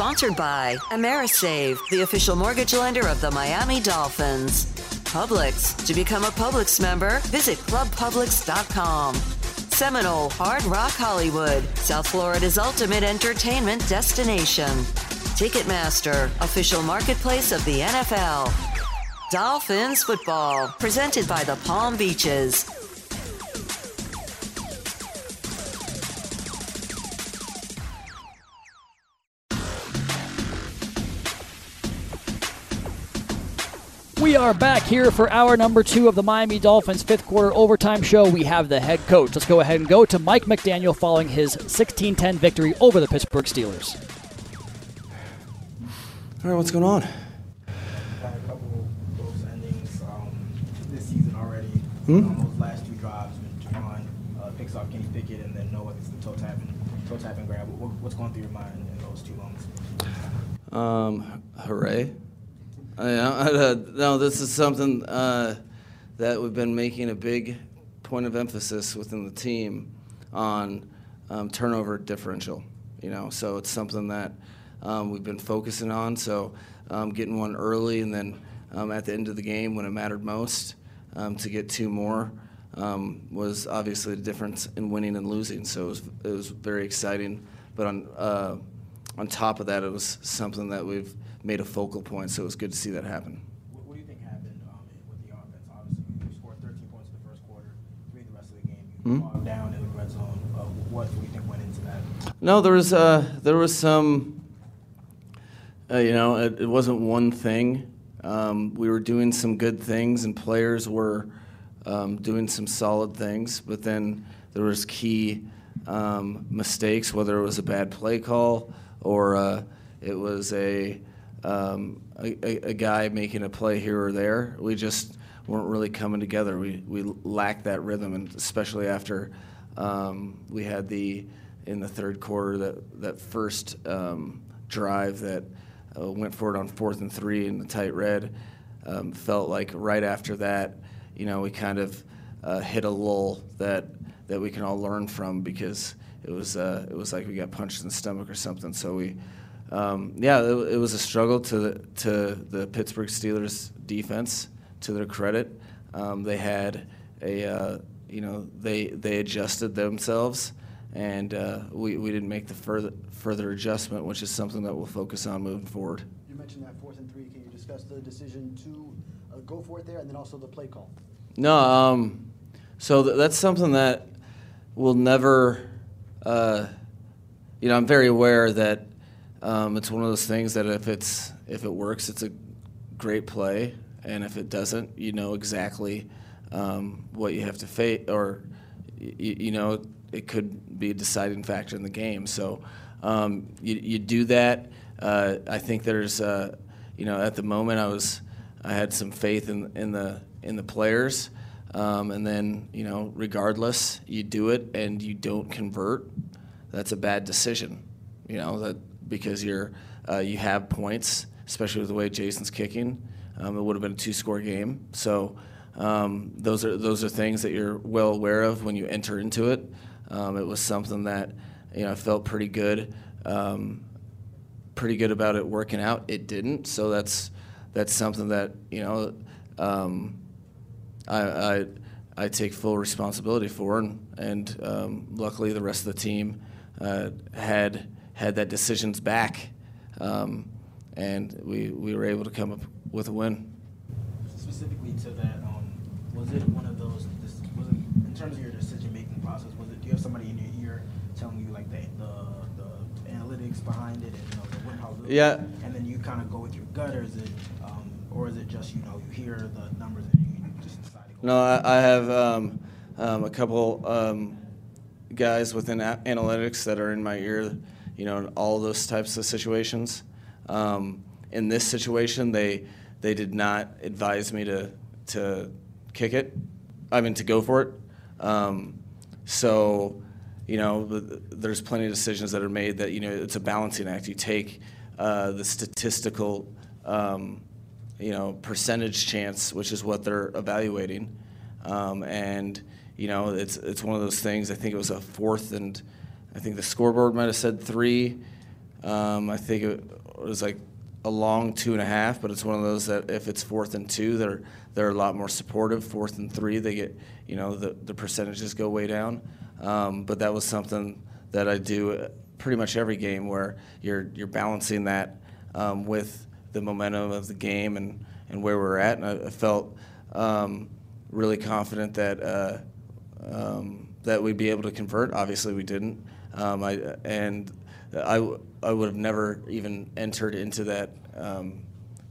Sponsored by Amerisave, the official mortgage lender of the Miami Dolphins. Publix. To become a Publix member, visit clubpublix.com. Seminole Hard Rock Hollywood, South Florida's ultimate entertainment destination. Ticketmaster, official marketplace of the NFL. Dolphins football, presented by the Palm Beaches. We are back here for hour number two of the Miami Dolphins fifth quarter overtime show. We have the head coach. Let's go ahead and go to Mike McDaniel following his 16 10 victory over the Pittsburgh Steelers. All right, what's going on? Had a couple close endings um, this season already. Hmm? Um, those last two drives, when Jevon uh, picks off Kenny Pickett and then Noah gets the toe tapping, toe tapping grab. What, what's going through your mind in those two moments? Um, hooray. I, uh, no, this is something uh, that we've been making a big point of emphasis within the team on um, turnover differential. You know, so it's something that um, we've been focusing on. So um, getting one early and then um, at the end of the game when it mattered most um, to get two more um, was obviously the difference in winning and losing. So it was, it was very exciting. But on uh, on top of that, it was something that we've made a focal point. So it was good to see that happen. What, what do you think happened um, with the offense? Obviously, you scored 13 points in the first quarter, three the rest of the game. You Mhm. bogged down in the red zone. Uh, what do you think went into that? No, there was uh, there was some. Uh, you know, it, it wasn't one thing. Um, we were doing some good things, and players were um, doing some solid things. But then there was key um, mistakes, whether it was a bad play call or uh, it was a, um, a a a guy making a play here or there. We just weren't really coming together. We we lacked that rhythm, and especially after um, we had the in the third quarter that that first um, drive that uh, went for it on fourth and three in the tight red. Um, felt like right after that, you know, we kind of uh, hit a lull that that we can all learn from because it was uh, it was like we got punched in the stomach or something. So we. Um, yeah, it, it was a struggle to the, to the Pittsburgh Steelers defense. To their credit, um, they had a uh, you know they they adjusted themselves, and uh, we, we didn't make the further further adjustment, which is something that we'll focus on moving forward. You mentioned that fourth and three. Can you discuss the decision to uh, go for it there, and then also the play call? No, um, so th- that's something that will never. Uh, you know, I'm very aware that um, it's one of those things that if it's if it works, it's a great play, and if it doesn't, you know exactly um, what you have to face, or y- you know it could be a deciding factor in the game. So um, you, you do that. Uh, I think there's, uh, you know, at the moment I was, I had some faith in in the in the players, um, and then you know, regardless, you do it and you don't convert. That's a bad decision. You know that because you're uh, you have points, especially with the way Jason's kicking. Um, it would have been a two-score game. So um, those are those are things that you're well aware of when you enter into it. Um, it was something that you know I felt pretty good, um, pretty good about it working out. It didn't, so that's that's something that you know um, I, I I take full responsibility for, and, and um, luckily the rest of the team uh, had had that decision's back, um, and we, we were able to come up with a win. Specifically to that, um, was it one of those? Was it in terms of your decision making process? Was it? Do you have somebody in your ear telling you like the the, the analytics behind it and you know the win probability? Yeah. And then you kind of go with your gut, or is it, um, or is it just you know you hear the numbers and you just decide? No, I, I have um, um, a couple um, guys within a- analytics that are in my ear, you know, in all those types of situations. Um, in this situation, they they did not advise me to to kick it. I mean, to go for it. Um, so, you know, there's plenty of decisions that are made that you know it's a balancing act. You take uh, the statistical, um, you know, percentage chance, which is what they're evaluating, um, and you know, it's it's one of those things. I think it was a fourth, and I think the scoreboard might have said three. Um, I think it was like a long two and a half, but it's one of those that if it's fourth and two, they're they're a lot more supportive. Fourth and three, they get you know the the percentages go way down. Um, but that was something that I do pretty much every game where you're you're balancing that um, with the momentum of the game and, and where we're at. And I, I felt um, really confident that uh, um, that we'd be able to convert. Obviously, we didn't. Um, I and I, I would have never even entered into that um,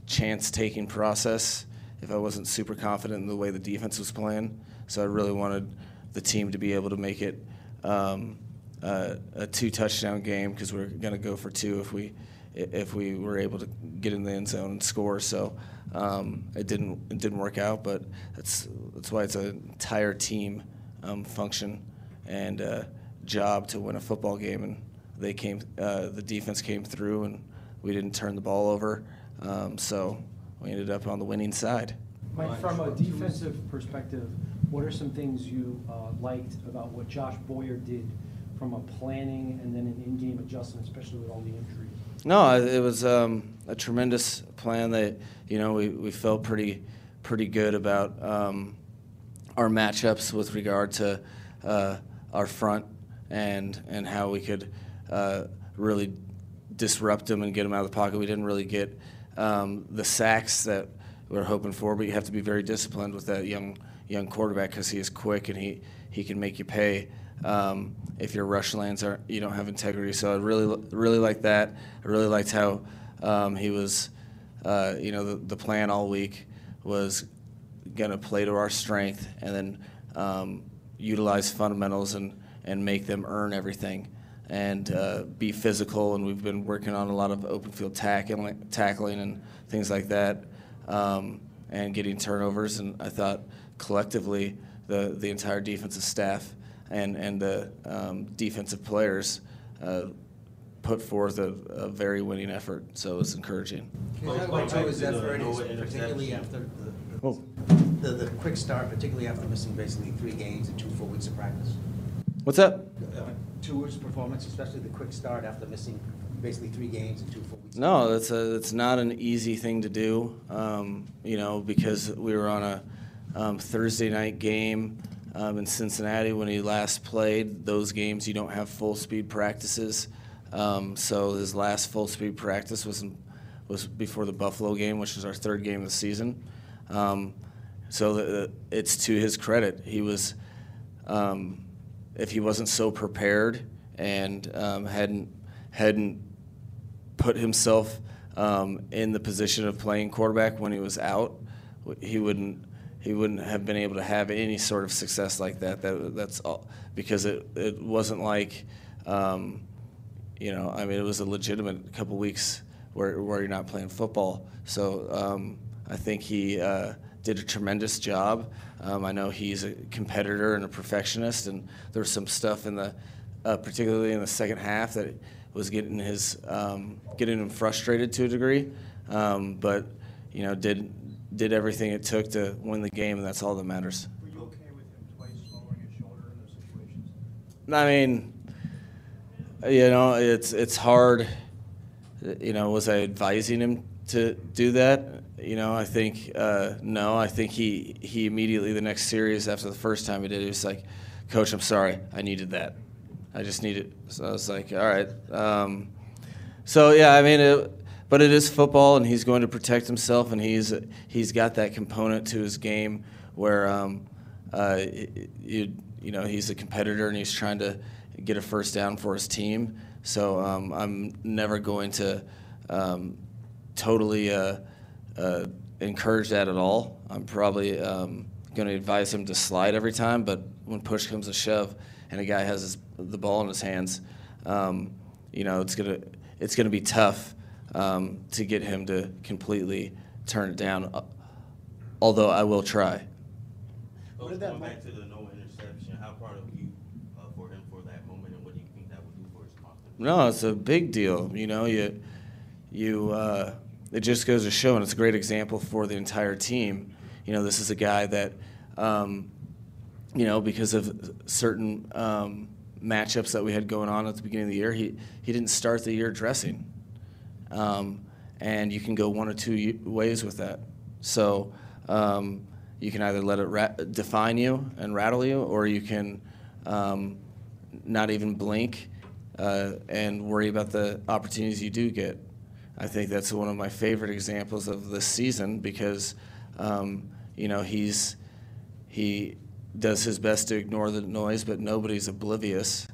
chance taking process if I wasn't super confident in the way the defense was playing. So I really wanted the team to be able to make it um, uh, a two touchdown game because we are going to go for two if we if we were able to get in the end zone and score. So um, it didn't it didn't work out, but that's that's why it's an entire team um, function and uh, job to win a football game. And they came, uh, the defense came through, and we didn't turn the ball over. Um, so we ended up on the winning side. Mike, from a defensive perspective, what are some things you uh, liked about what Josh Boyer did from a planning and then an in-game adjustment, especially with all the injuries? No, it was um, a tremendous plan that you know we, we felt pretty pretty good about um, our matchups with regard to uh, our front and and how we could uh, really disrupt them and get them out of the pocket. We didn't really get um, the sacks that we were hoping for, but you have to be very disciplined with that young young quarterback because he is quick and he, he can make you pay um, if your rush lanes aren't, you don't have integrity. So I really really like that. I really liked how um, he was. Uh, you know, the, the plan all week was going to play to our strength and then um, utilize fundamentals and, and make them earn everything and uh, be physical. And we've been working on a lot of open field tackling, tackling and things like that um, and getting turnovers. And I thought collectively, the, the entire defensive staff and, and the um, defensive players uh, put forth a, a, very winning effort. So it was encouraging. Can you talk about Tua's effort, particularly after the, Oh. the, the quick start, particularly after missing basically three games and two full weeks of practice? What's up? Uh, Tua's performance, especially the quick start after missing basically three games and two full weeks. No, that's a, it's not an easy thing to do, um, you know, because we were on a um, Thursday night game um, in Cincinnati when he last played. Those games you don't have full speed practices, um, so his last full speed practice was in, was before the Buffalo game, which was our third game of the season. Um, so the, it's to his credit. He was, um, if he wasn't so prepared and um, hadn't hadn't put himself um, in the position of playing quarterback when he was out, he wouldn't he wouldn't have been able to have any sort of success like that. That that's all because it it wasn't like. Um, you know, I mean, it was a legitimate couple weeks where, where you're not playing football. So um, I think he uh, did a tremendous job. Um, I know he's a competitor and a perfectionist, and there was some stuff in the, uh, particularly in the second half, that was getting his um, getting him frustrated to a degree. Um, but you know, did did everything it took to win the game, and that's all that matters. Were you okay with him twice lowering his shoulder in those situations? I mean, you know, it's it's hard. You know, was I advising him to do that? You know, I think uh, no. I think he he immediately the next series after the first time he did, it, he was like, "Coach, I'm sorry, I needed that. I just needed." So I was like, "All right." Um, so yeah, I mean, it, but it is football, and he's going to protect himself, and he's he's got that component to his game where um, uh, you you know he's a competitor and he's trying to get a first down for his team. So um, I'm never going to um, totally uh, uh, encourage that at all. I'm probably um, going to advise him to slide every time, but when push comes to shove and a guy has his, the ball in his hands, um, you know it's gonna it's gonna be tough um, to get him to completely turn it down. uh, Although I will try. Coach, going back to the no interception, how proud of you uh, for him for that moment, and what do you think that would do for his confidence? No, it's a big deal. You know, you you uh, it just goes to show, and it's a great example for the entire team. You know, this is a guy that, um, you know, because of certain um, matchups that we had going on at the beginning of the year, he he didn't start the year dressing, um, and you can go one or two ways with that. So. Um, you can either let it ra- define you and rattle you, or you can um, not even blink uh, and worry about the opportunities you do get. I think that's one of my favorite examples of this season because, um, you know, he's he does his best to ignore the noise, but nobody's oblivious,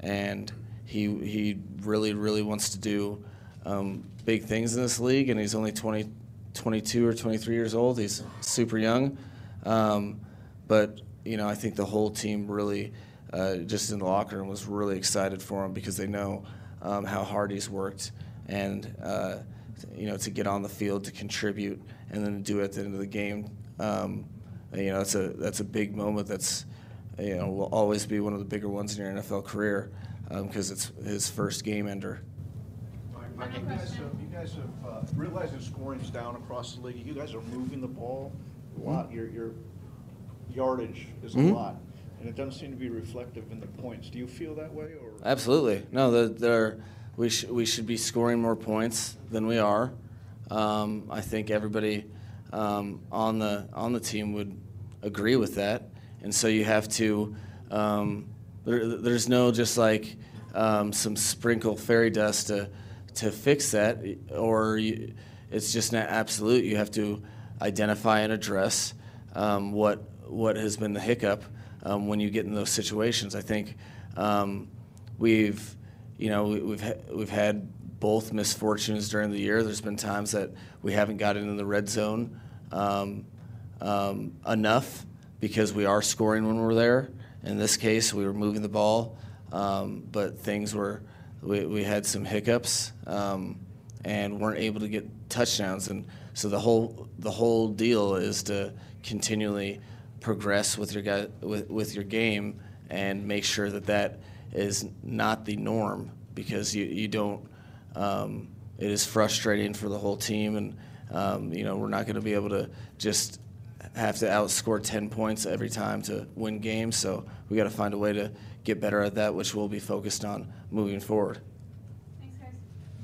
and he he really really wants to do um, big things in this league, and he's only 20, 22 or 23 years old. He's super young. Um, but, you know, I think the whole team really, uh, just in the locker room, was really excited for him because they know um, how hard he's worked and, uh, you know, to get on the field, to contribute, and then to do it at the end of the game. Um, you know, that's a, that's a big moment that's, you know, will always be one of the bigger ones in your NFL career because it's his first game ender. Mike, you guys have, you guys have uh, realized that scoring's down across the league. You guys are moving the ball a lot. Your, your yardage is a Mhm. lot, and it doesn't seem to be reflective in the points. Do you feel that way, or? Absolutely. No, the, there, we, sh- we should be scoring more points than we are. Um, I think everybody um, on the on the team would agree with that, and so you have to. Um, there, there's no just like um, some sprinkle fairy dust to to fix that, or you, it's just not absolute. You have to identify and address um, what what has been the hiccup um, when you get in those situations. I think we've you know we, we've ha- we've had both misfortunes during the year. There's been times that we haven't gotten in the red zone um, um, enough because we are scoring when we're there. In this case, we were moving the ball, um, but things were we, we had some hiccups um, and weren't able to get touchdowns. And so the whole the whole deal is to continually progress with your guy, with, with your game and make sure that that is not the norm because you, you don't um, it is frustrating for the whole team and um, you know we're not going to be able to just have to outscore 10 points every time to win games. So we got to find a way to get better at that which we'll be focused on moving forward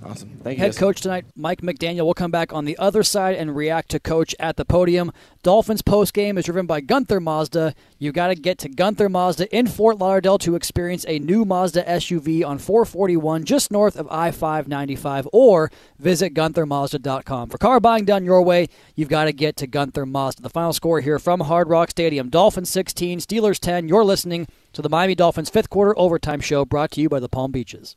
Awesome. Thank you. Head guys. coach tonight, Mike McDaniel, We'll come back on the other side and react to coach at the podium. Dolphins post game is driven by Gunther Mazda. You've got to get to Gunther Mazda in Fort Lauderdale to experience a new Mazda SUV on 441 just north of I 595 or visit GuntherMazda.com. For car buying done your way, you've got to get to Gunther Mazda. The final score here from Hard Rock Stadium Dolphins 16, Steelers 10. You're listening to the Miami Dolphins fifth quarter overtime show brought to you by the Palm Beaches.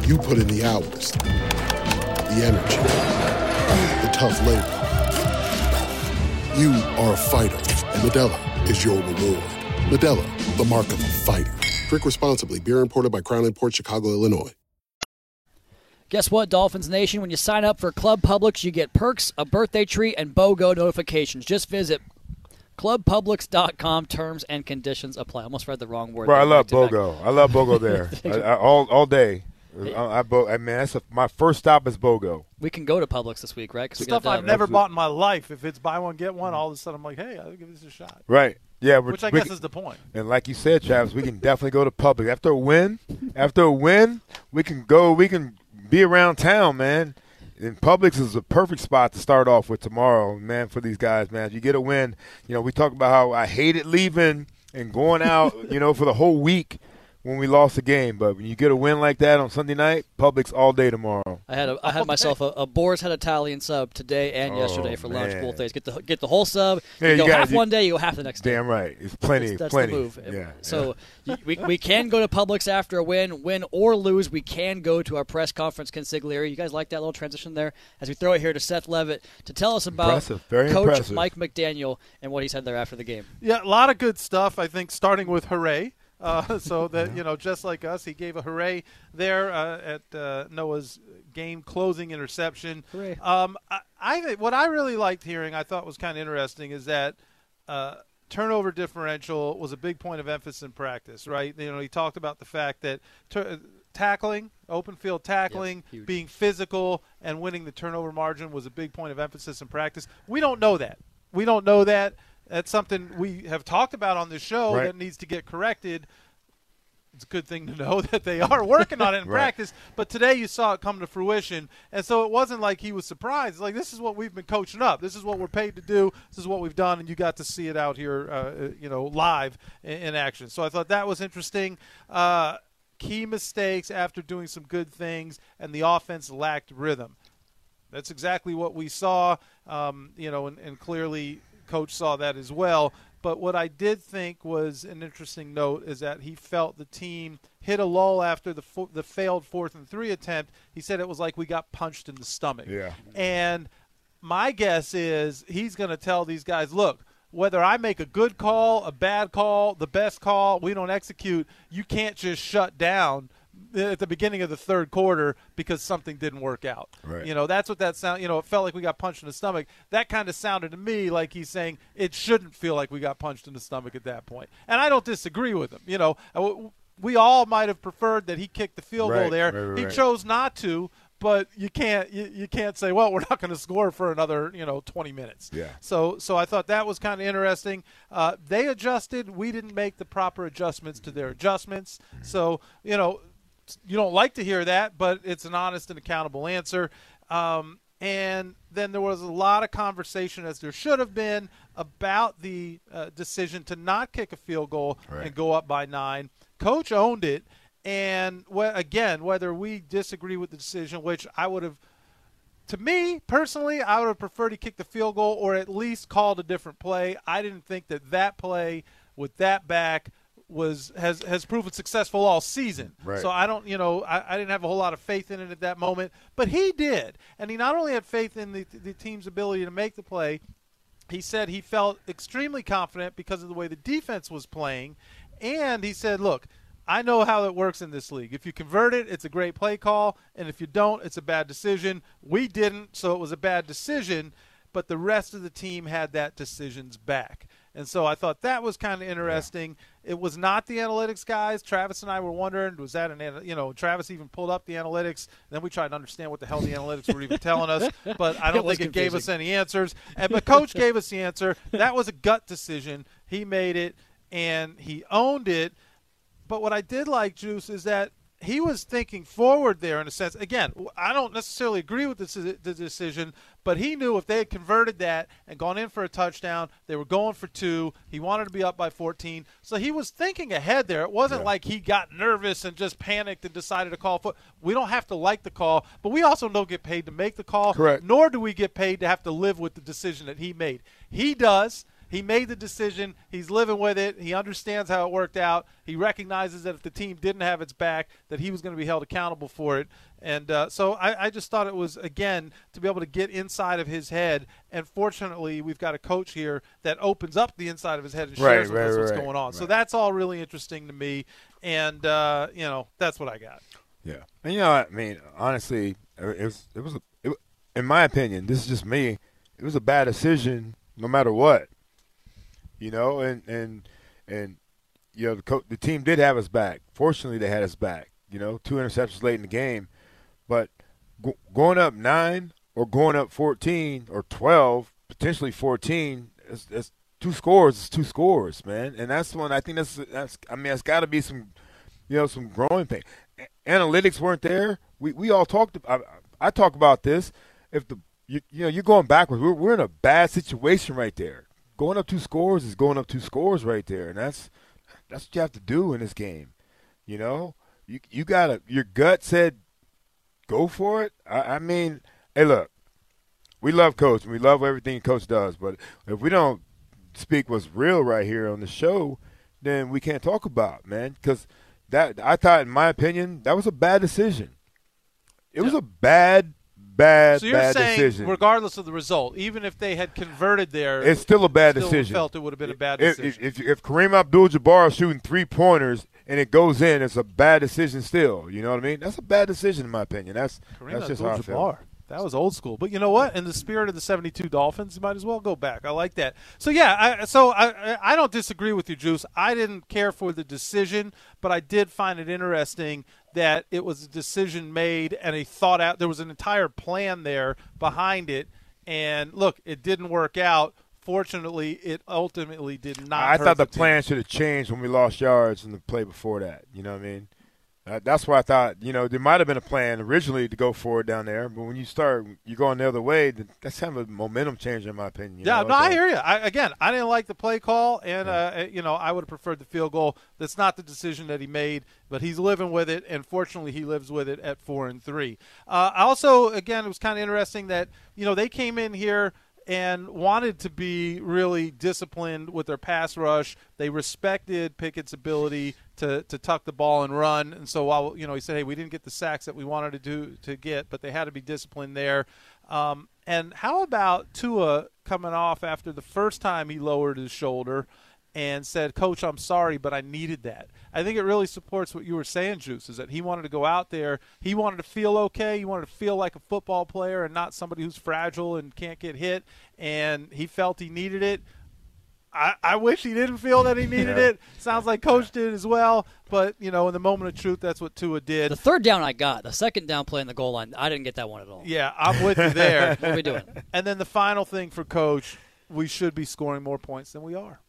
You put in the hours, the energy, the tough labor. You are a fighter, and Modelo is your reward. Modelo, the mark of a fighter. Drink responsibly. Beer imported by Crown Port Chicago, Illinois. Guess what, Dolphins Nation? When you sign up for Club Publix, you get perks, a birthday treat, and BOGO notifications. Just visit clubpublix.com. Terms and conditions apply. I almost read the wrong word. Bro, I love Back back. BOGO. I love BOGO there. I, I, all all day. I, I, bo- I mean, that's a, my first stop is BOGO. We can go to Publix this week, right? 'Cause we Stuff I've never bought in my life. If it's buy one get one, all of a sudden I'm like, hey, I'll give this a shot. Right. Yeah, we're- which I we guess can- is the point. And like you said, Travis, we can definitely go to Publix after a win. After a win, we can go. We can be around town, man. And Publix is a perfect spot to start off with tomorrow, man. For these guys, man, if you get a win. You know, we talk about how I hated leaving and going out, you know, for the whole week when we lost the game. But when you get a win like that on Sunday night, Publix all day tomorrow. I had a, I had myself a, a Boar's Head Italian sub today and Oh, yesterday for lunch. man. Both days. Get the get the whole sub. Yeah, you you go gotta half do- one day, you go half the next day. Damn right. It's plenty, That's, that's plenty. the move. Yeah. So y- we, we can go to Publix after a win, win or lose. We can go to our press conference consigliere. You guys like that little transition there? As we throw it here to Seth Levit to tell us about Impressive. Very Coach impressive. Mike McDaniel and what he said there after the game. Yeah, a lot of good stuff. I think starting with hooray. Uh, so that you know, just like us, he gave a hooray there uh, at uh, Noah's game closing interception. Hooray. Um, I, I what I really liked hearing, I thought was kind of interesting, is that uh, turnover differential was a big point of emphasis in practice. Right? You know, he talked about the fact that tur tackling, open field tackling, huge. being physical, and winning the turnover margin was a big point of emphasis in practice. We don't know that. We don't know that. That's something we have talked about on this show Right. that needs to get corrected. It's a good thing to know that they are working on it in Right. practice. But today you saw it come to fruition, and so it wasn't like he was surprised. Like this is what we've been coaching up. This is what we're paid to do. This is what we've done, and you got to see it out here, uh, you know, live in, in action. So I thought that was interesting. Uh, key mistakes after doing some good things, and the offense lacked rhythm. That's exactly what we saw, um, you know, and, and clearly coach saw that as well. But what I did think was an interesting note is that he felt the team hit a lull after the fo- the failed fourth and three attempt. He said it was like we got punched in the stomach. Yeah. And my guess is he's going to tell these guys, look, whether I make a good call, a bad call, the best call, we don't execute, you can't just shut down at the beginning of the third quarter because something didn't work out. Right. You know, that's what that sound. You know, it felt like we got punched in the stomach. That kind of sounded to me like he's saying it shouldn't feel like we got punched in the stomach at that point. And I don't disagree with him. You know, we all might have preferred that he kicked the field goal there. right, right, he right. chose not to. But you can't you, you can't say well we're not going to score for another you know 20 minutes. Yeah. So so I thought that was kind of interesting. Uh, they adjusted. We didn't make the proper adjustments to their adjustments. So you know you don't like to hear that, but it's an honest and accountable answer. Um, and then there was a lot of conversation, as there should have been, about the uh, decision to not kick a field goal Right. and go up by nine. Coach owned it, and wh- again, whether we disagree with the decision, which I would have to me personally, I would have preferred he kick the field goal or at least called a different play. I didn't think that that play with that back was has has proven successful all season. Right. So I don't, you know, I, I didn't have a whole lot of faith in it at that moment, but he did, and he not only had faith in the the team's ability to make the play. He said he felt extremely confident because of the way the defense was playing, and he said, "Look, I know how it works in this league. If you convert it, it's a great play call, and if you don't, it's a bad decision. We didn't, so it was a bad decision. but the rest of the team had that decision's back. And so I thought that was kind of interesting. It was not the analytics guys. Travis and I were wondering, was that an, you know, Travis even pulled up the analytics. Then we tried to understand what the hell the analytics were even telling us, but I don't was think it gave us any answers. And but coach gave us the answer. That was a gut decision. He made it and he owned it. But what I did like, Juice, is that he was thinking forward there in a sense. Again, I don't necessarily agree with this, the decision, but he knew if they had converted that and gone in for a touchdown, they were going for two. He wanted to be up by 14. So he was thinking ahead there. It wasn't like he got nervous and just panicked and decided to call. Foot. We don't have to like the call, but we also don't get paid to make the call. Correct. Nor do we get paid to have to live with the decision that he made. He does. He made the decision. He's living with it. He understands how it worked out. He recognizes that if the team didn't have its back, that he was going to be held accountable for it. And uh, so I, I just thought it was again to be able to get inside of his head. And fortunately, we've got a coach here that opens up the inside of his head and Right, shares with right, us what's right, going on. So that's all really interesting to me. And uh, you know, that's what I got. Yeah, and you know, I mean, honestly, it was it was, a, it, in my opinion, this is just me. It was a bad decision, no matter what. You know, and and and you know, the co- the team did have us back. Fortunately, they had us back. You know, two interceptions late in the game, but go, going up nine or going up fourteen or twelve, potentially fourteen, it's, it's two scores. It's two scores, man, and that's one. I think that's that's. I mean, it's got to be some you know, some growing pain. A- Analytics weren't there. We we all talked. I, I talk about this. If the you, you know you're going backwards, we're we're in a bad situation right there. Going up two scores is going up two scores right there, and that's that's what you have to do in this game. You know, you you gotta your gut said go for it. I, I mean, hey, look, we love coach and we love everything coach does, but if we don't speak what's real right here on the show, then we can't talk about man because that I thought, in my opinion, that was a bad decision. It was a bad, bad, So you're bad saying, decision. regardless of the result, even if they had converted there, It's still a bad still decision. Felt it would have been a bad decision. if, if, if Kareem Abdul-Jabbar is shooting three pointers and it goes in, it's a bad decision. Still, you know what I mean? That's a bad decision in my opinion. That's Kareem that's just how I feel. Abdul-Jabbar. That was old school, but you know what? In the spirit of the '72 Dolphins, you might as well go back. I like that. So yeah, I, so I- I don't disagree with you, Juice. I didn't care for the decision, but I did find it interesting that it was a decision made and a thought out. There was an entire plan there behind it, and look, it didn't work out. Fortunately, it ultimately did not. I thought the team. plan should have changed when we lost yards in the play before that. You know what I mean? Uh, that's why I thought, you know, there might have been a plan originally to go forward down there, but when you start, you're going the other way. That's kind of a momentum change, in my opinion. you Yeah, know? no, I hear you. I, again, I didn't like the play call, and uh, you know, I would have preferred the field goal. That's not the decision that he made, but he's living with it, and fortunately, he lives with it at four and three. Uh, I also, again, it was kind of interesting that you know they came in here and wanted to be really disciplined with their pass rush. They respected Pickett's ability to, to tuck the ball and run. And so while you know he said, "Hey, we didn't get the sacks that we wanted to do to get, but they had to be disciplined there." Um, and how about Tua coming off after the first time he lowered his shoulder and said, "Coach, I'm sorry, but I needed that." I think it really supports what you were saying, Juice, is that he wanted to go out there. He wanted to feel okay. He wanted to feel like a football player and not somebody who's fragile and can't get hit. And he felt he needed it. I, I wish he didn't feel that he needed Yeah. it. Sounds like Coach did as well. But you know, in the moment of truth, that's what Tua did. The third down I got. The second down play in the goal line, I didn't get that one at all. Yeah, I'm with you there. what are we doing? And then the final thing for Coach, we should be scoring more points than we are.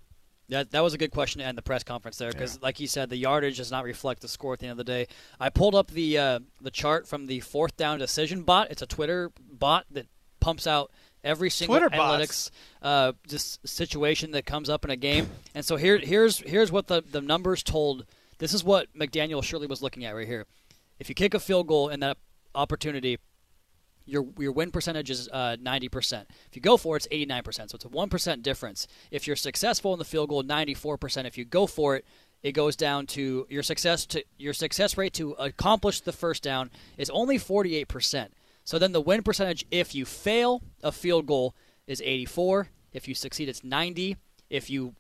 That, that was a good question to end the press conference there because, like you said, the yardage does not reflect the score at the end of the day. I pulled up the uh, the chart from the fourth down decision bot. It's a Twitter bot that pumps out every single Twitter analytics uh, just situation that comes up in a game. And so here here's here's what the the numbers told. This is what McDaniel surely was looking at right here. If you kick a field goal in that opportunity, your your win percentage is uh, 90%. If you go for it, it's 89%. So it's a 1% difference. If you're successful in the field goal, 94%. If you go for it, it goes down to your success to your success rate to accomplish the first down is only 48%. So then the win percentage if you fail a field goal is 84. If you succeed, it's 90. If you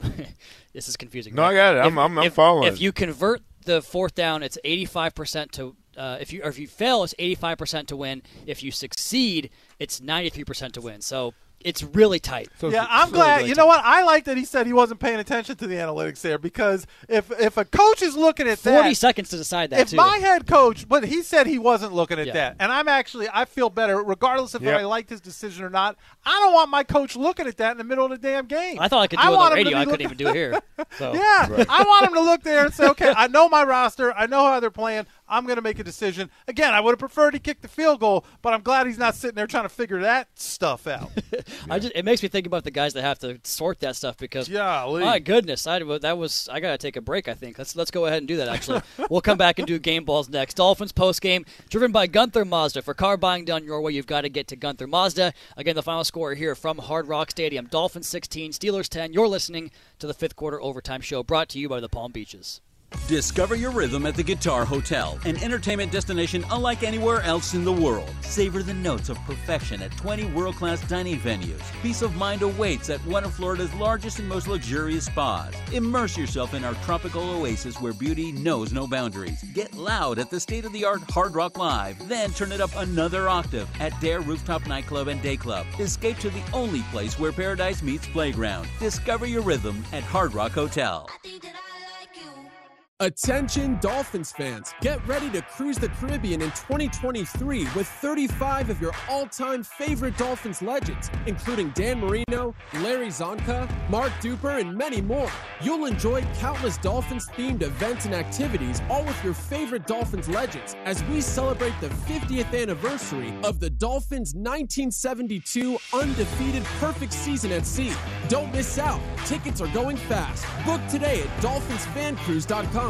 this is confusing. No, I got it. I'm- If- I'm- I'm if- following. If you convert the fourth down, it's 85% to uh, if you or if you fail, it's 85% to win. If you succeed, it's 93% to win. So it's really tight. yeah, I'm really, glad. really you tight. know what? I like that he said he wasn't paying attention to the analytics there because if if a coach is looking at 40 that, seconds to decide that, if too. my head coach, but he said he wasn't looking at Yeah. that, and I'm actually I feel better regardless if Yep. I liked his decision or not. I don't want my coach looking at that in the middle of the damn game. I thought I could do it on want the him to radio. I couldn't looking- even do it here. So. yeah, I want him to look there and say, okay, I know my roster. I know how they're playing. I'm going to make a decision. Again, I would have preferred he kicked the field goal, but I'm glad he's not sitting there trying to figure that stuff out. I just it makes me think about the guys that have to sort that stuff because Golly. my goodness, I that was I gotta take a break. I think let's let's go ahead and do that. Actually, we'll come back and do game balls next. Dolphins post game driven by Gunther Mazda. For car buying done your way, you've got to get to Gunther Mazda. Again, the final score here from Hard Rock Stadium: Dolphins 16, Steelers 10. You're listening to the fifth quarter overtime show, brought to you by the Palm Beaches. Discover your rhythm at the Guitar Hotel, an entertainment destination unlike anywhere else in the world. Savor the notes of perfection at 20 world class dining venues. Peace of mind awaits at one of Florida's largest and most luxurious spas. Immerse yourself in our tropical oasis where beauty knows no boundaries. Get loud at the state of the art Hard Rock Live, then turn it up another octave at Daer Rooftop Nightclub and Day Club. Escape to the only place where paradise meets playground. Discover your rhythm at Hard Rock Hotel. Attention Dolphins fans, get ready to cruise the Caribbean in 2023 with 35 of your all-time favorite Dolphins legends, including Dan Marino, Larry Csonka, Mark Duper, and many more. You'll enjoy countless Dolphins-themed events and activities, all with your favorite Dolphins legends, as we celebrate the 50th anniversary of the Dolphins' 1972 undefeated perfect season at sea. Don't miss out. Tickets are going fast. Book today at dolphinsfancruise.com.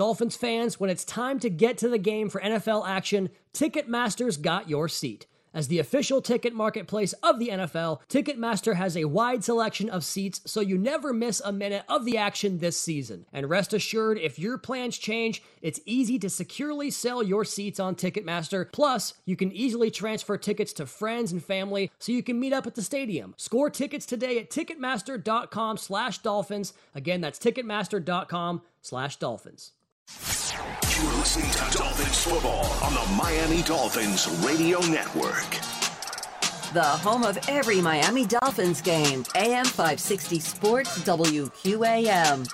Dolphins fans, when it's time to get to the game for NFL action, Ticketmaster's got your seat. As the official ticket marketplace of the NFL, Ticketmaster has a wide selection of seats so you never miss a minute of the action this season. And rest assured, if your plans change, it's easy to securely sell your seats on Ticketmaster. Plus, you can easily transfer tickets to friends and family so you can meet up at the stadium. Score tickets today at Ticketmaster.com slash Dolphins. Again, that's Ticketmaster.com slash Dolphins. You're listening to Dolphins football on the Miami Dolphins Radio Network. The home of every Miami Dolphins game. AM 560 Sports WQAM.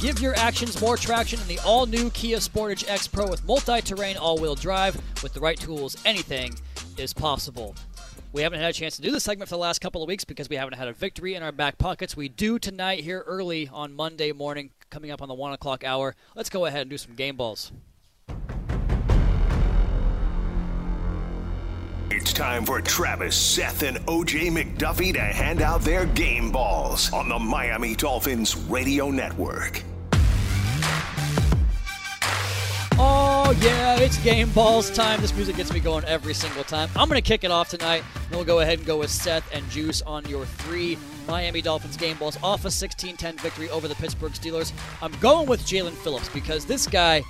Give your actions more traction in the all new Kia Sportage X Pro with multi terrain all wheel drive. With the right tools, anything is possible. We haven't had a chance to do this segment for the last couple of weeks because we haven't had a victory in our back pockets. We do tonight here early on Monday morning, coming up on the 1 o'clock hour. Let's go ahead and do some game balls. It's time for Travis, Seth, and OJ McDuffie to hand out their game balls on the Miami Dolphins Radio Network. Oh, yeah, it's game balls time. This music gets me going every single time. I'm going to kick it off tonight. and we'll go ahead and go with Seth and Juice on your three Miami Dolphins game balls off a 16 10 victory over the Pittsburgh Steelers. I'm going with Jaelan Phillips because this guy,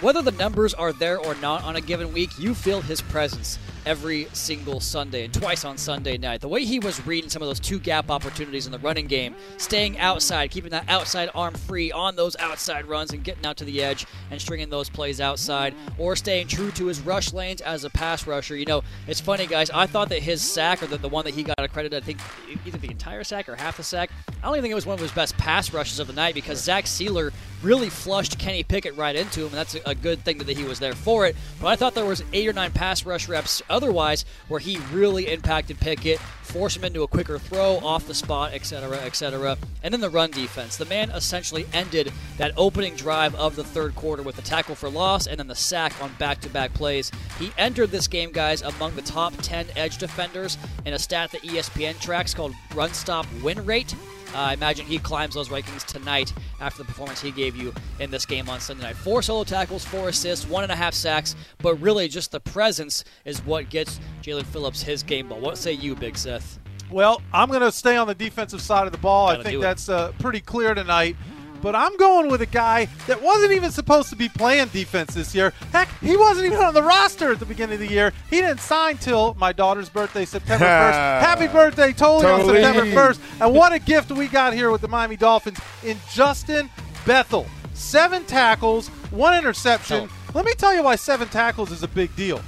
whether the numbers are there or not on a given week, you feel his presence every single Sunday and twice on Sunday night. The way he was reading some of those two gap opportunities in the running game, staying outside, keeping that outside arm free on those outside runs and getting out to the edge and stringing those plays outside, or staying true to his rush lanes as a pass rusher. You know, it's funny, guys. I thought that his sack, or the, the one that he got accredited, I think either the entire sack or half the sack, I don't even think it was one of his best pass rushes of the night because Zach Sieler really flushed Kenny Pickett right into him, and that's a, a good thing that he was there for it. But I thought there was eight or nine pass rush reps otherwise where he really impacted Pickett, forced him into a quicker throw off the spot, etc., etc. And then the run defense. The man essentially ended that opening drive of the third quarter with a tackle for loss and then the sack on back-to-back plays. He entered this game, guys, among the top 10 edge defenders in a stat that ESPN tracks called run stop win rate. Uh, I imagine he climbs those rankings tonight after the performance he gave you in this game on Sunday night. Four solo tackles, four assists, one and a half sacks, but really just the presence is what gets Jaelan Phillips his game ball. What say you, Big Seth? Well, I'm going to stay on the defensive side of the ball. Gotta I think that's uh, pretty clear tonight. But I'm going with a guy that wasn't even supposed to be playing defense this year. Heck, he wasn't even on the roster at the beginning of the year. He didn't sign till my daughter's birthday, September 1st. Happy birthday, Totally, Totally. on September 1st. And what a gift we got here with the Miami Dolphins in Justin Bethel. Seven tackles, one interception. Let me tell you why seven tackles is a big deal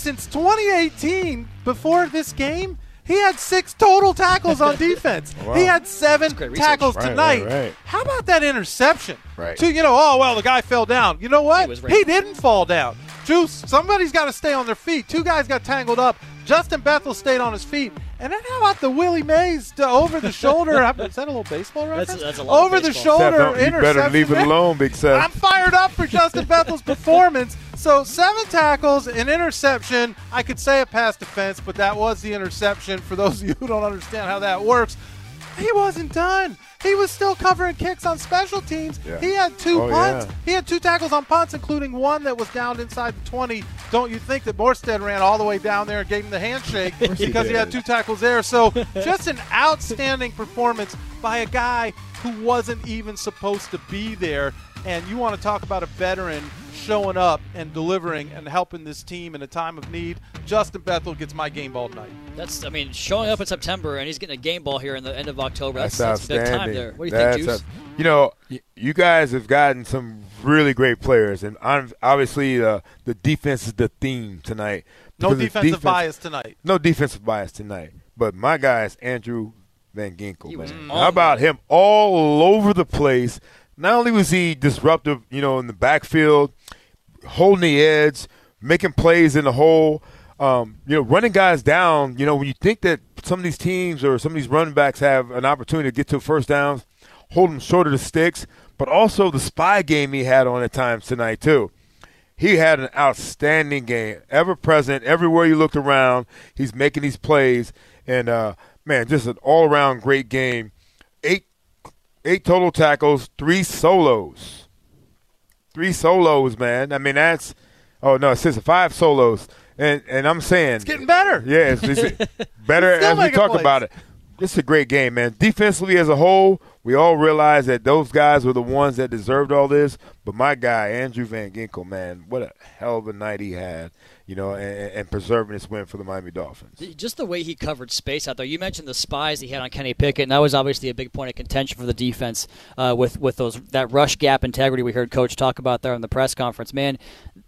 since 2018, before this game, he had six total tackles on defense. Wow. He had seven tackles Right, tonight. right, right. How about that interception? Right. To you know, oh well, the guy fell down. You know what? was He, didn't fall down. Juice, somebody's got to stay on their feet. Two guys got tangled up. Justin Bethel stayed on his feet. And then how about the Willie Mays to over the shoulder? Is that a little baseball reference? that's a lot of over the shoulder Seth, don't- you better leave it alone, Big Seth. I'm fired up for Justin Bethel's performance. So seven tackles, an interception. I could say a pass defense, but that was the interception. For those of you who don't understand how that works, he wasn't done. He was still covering kicks on special teams. Yeah. He had two Oh, punts. yeah. He had two tackles on punts, including one that was down inside the 20. Don't you think that Morstead ran all the way down there and gave him the handshake because he had two tackles there? So just an outstanding performance by a guy who wasn't even supposed to be there. And you want to talk about a veteran showing up and delivering and helping this team in a time of need. Justin Bethel gets my game ball tonight. That's, I mean, showing up in September and he's getting a game ball here in the end of October. That's, That's, that's big outstanding. time there. What do you That's think, Juice? a- you know, you guys have gotten some really great players, and I'm- obviously uh, the defense is the theme tonight. No defensive defense- bias tonight. No defensive bias tonight. But my guy is Andrew Van Ginkel. Man. How about him all over the place? Not only was he disruptive, you know, in the backfield, holding the edge, making plays in the hole, um, you know, running guys down. You know, when you think that some of these teams or some of these running backs have an opportunity to get to first downs, hold them short of the sticks, but also the spy game he had on at times tonight too. He had an outstanding game, ever present everywhere you looked around. He's making these plays, and uh, man, just an all around great game. Eight eight total tackles, three solos, three solos, man. I mean that's oh no, it says five solos, and and I'm saying It's getting better. yeah, it's, it's better as we talk plays. about it. This is a great game, man. Defensively as a whole, we all realize that those guys were the ones that deserved all this. But my guy, Andrew Van Ginkel, man, what a hell of a night he had, you know, and, and preserving this win for the Miami Dolphins. Just the way he covered space out there. You mentioned the spies he had on Kenny Pickett, and that was obviously a big point of contention for the defense uh, with with those that rush gap integrity we heard Coach talk about there in the press conference. Man,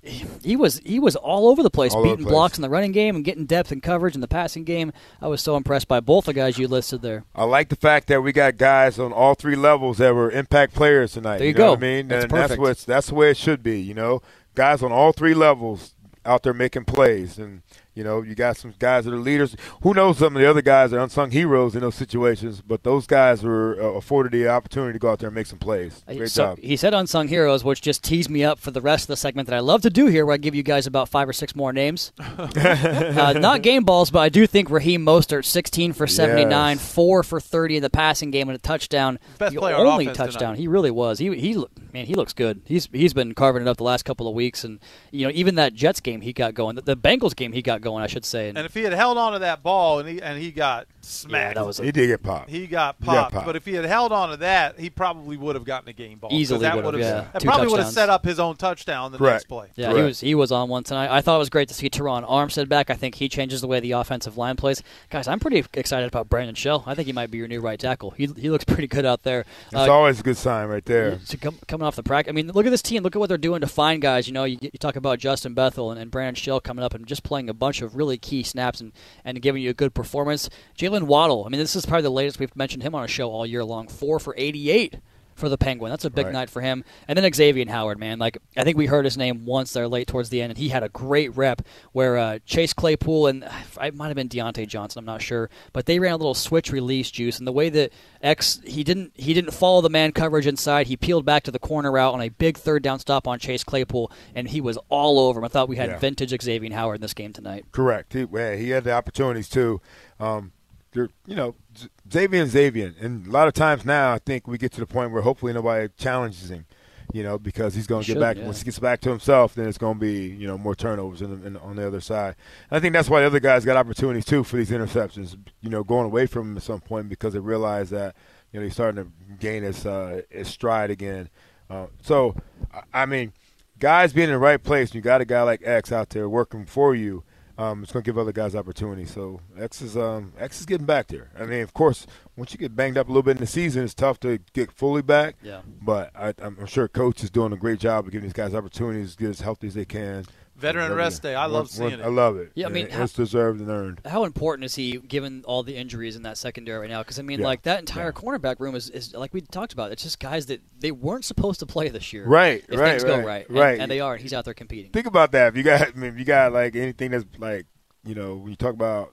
he was he was all over the place, All over the beating place. blocks in the running game and getting depth and coverage in the passing game. I was so impressed by both the guys you listed there. I like the fact that we got guys on all three levels that were impact players tonight. There you know go. I mean? That's and that's what that's the way it should be. You know, guys on all three levels out there making plays, and you know, you got some guys that are leaders. Who knows? Some of the other guys are unsung heroes in those situations, but those guys were uh, afforded the opportunity to go out there and make some plays. Great So job. he said unsung heroes, which just teased me up for the rest of the segment that I love to do here, where I give you guys about five or six more names. uh, not game balls, but I do think Raheem Mostert, 16 for 79, Yes. four for 30 in the passing game and a touchdown. Best the player only offense touchdown. tonight. He really was. He he man, he looks good. He's he's been carving it up the last couple of weeks, and you know even that Jets game he got going, the, the Bengals game he got going, I should say. And, And if he had held on to that ball and he and he got smacked, that was a- he did get popped. he got He got popped. popped. But if he had held on to that, he probably would have gotten a game ball. Easily that would have, yeah. That Two probably would have set up his own touchdown the Correct. next play. Yeah, he was he was on one tonight. I thought it was great to see Terron Armstead back. I think he changes the way the offensive line plays. Guys, I'm pretty excited about Brandon Shell. I think he might be your new right tackle. He, he looks pretty good out there. It's Uh, always a good sign right there. to come, coming off the practice. I mean, look at this team. Look at what they're doing to find guys. You know, you, you talk about Justin Bethel and, and Brandon Shell coming up and just playing a bunch of really key snaps and, and giving you a good performance. Jaylen Waddle. I mean, this is probably the latest we've mentioned him on a show all year long. Four for 88 for the Penguin. That's a big Right. night for him. And then Xavier Howard, man. Like I think we heard his name once there late towards the end, and he had a great rep where uh, Chase Claypool and it might have been Diontae Johnson. I'm not sure, but they ran a little switch release juice, and the way that X he didn't he didn't follow the man coverage inside. He peeled back to the corner route on a big third down stop on Chase Claypool, and he was all over him. I thought we had Yeah. vintage Xavier Howard in this game tonight. Correct. He, he had the opportunities too. Um, they're you know Z- Xavier and Xavier, and a lot of times now I think we get to the point where hopefully nobody challenges him, you know, because he's going to get should, back yeah. once he gets back to himself. Then it's going to be you know more turnovers in, in, on the other side. And I think that's why the other guys got opportunities too for these interceptions, you know, going away from him at some point because they realize that you know he's starting to gain his uh, his stride again. Uh, so I- I mean, guys being in the right place, you got a guy like X out there working for you. Um, it's going to give other guys opportunities. So X is um, X is getting back there. I mean, of course, once you get banged up a little bit in the season, it's tough to get fully back. Yeah. But I, I'm sure coach is doing a great job of giving these guys opportunities to get as healthy as they can. Veteran Love rest day. I love One- seeing one- it. I love it. Yeah, I mean, And how- it's deserved and earned. How important is he given all the injuries in that secondary right now? Because I mean, Yeah. like that entire cornerback room is, is like we talked about. It's just guys that they weren't supposed to play this year. Right, If right, things go right, right, And- right. and, they are. and He's out there competing. Think about that. If you got, I mean, if you got like anything that's like, you know, when you talk about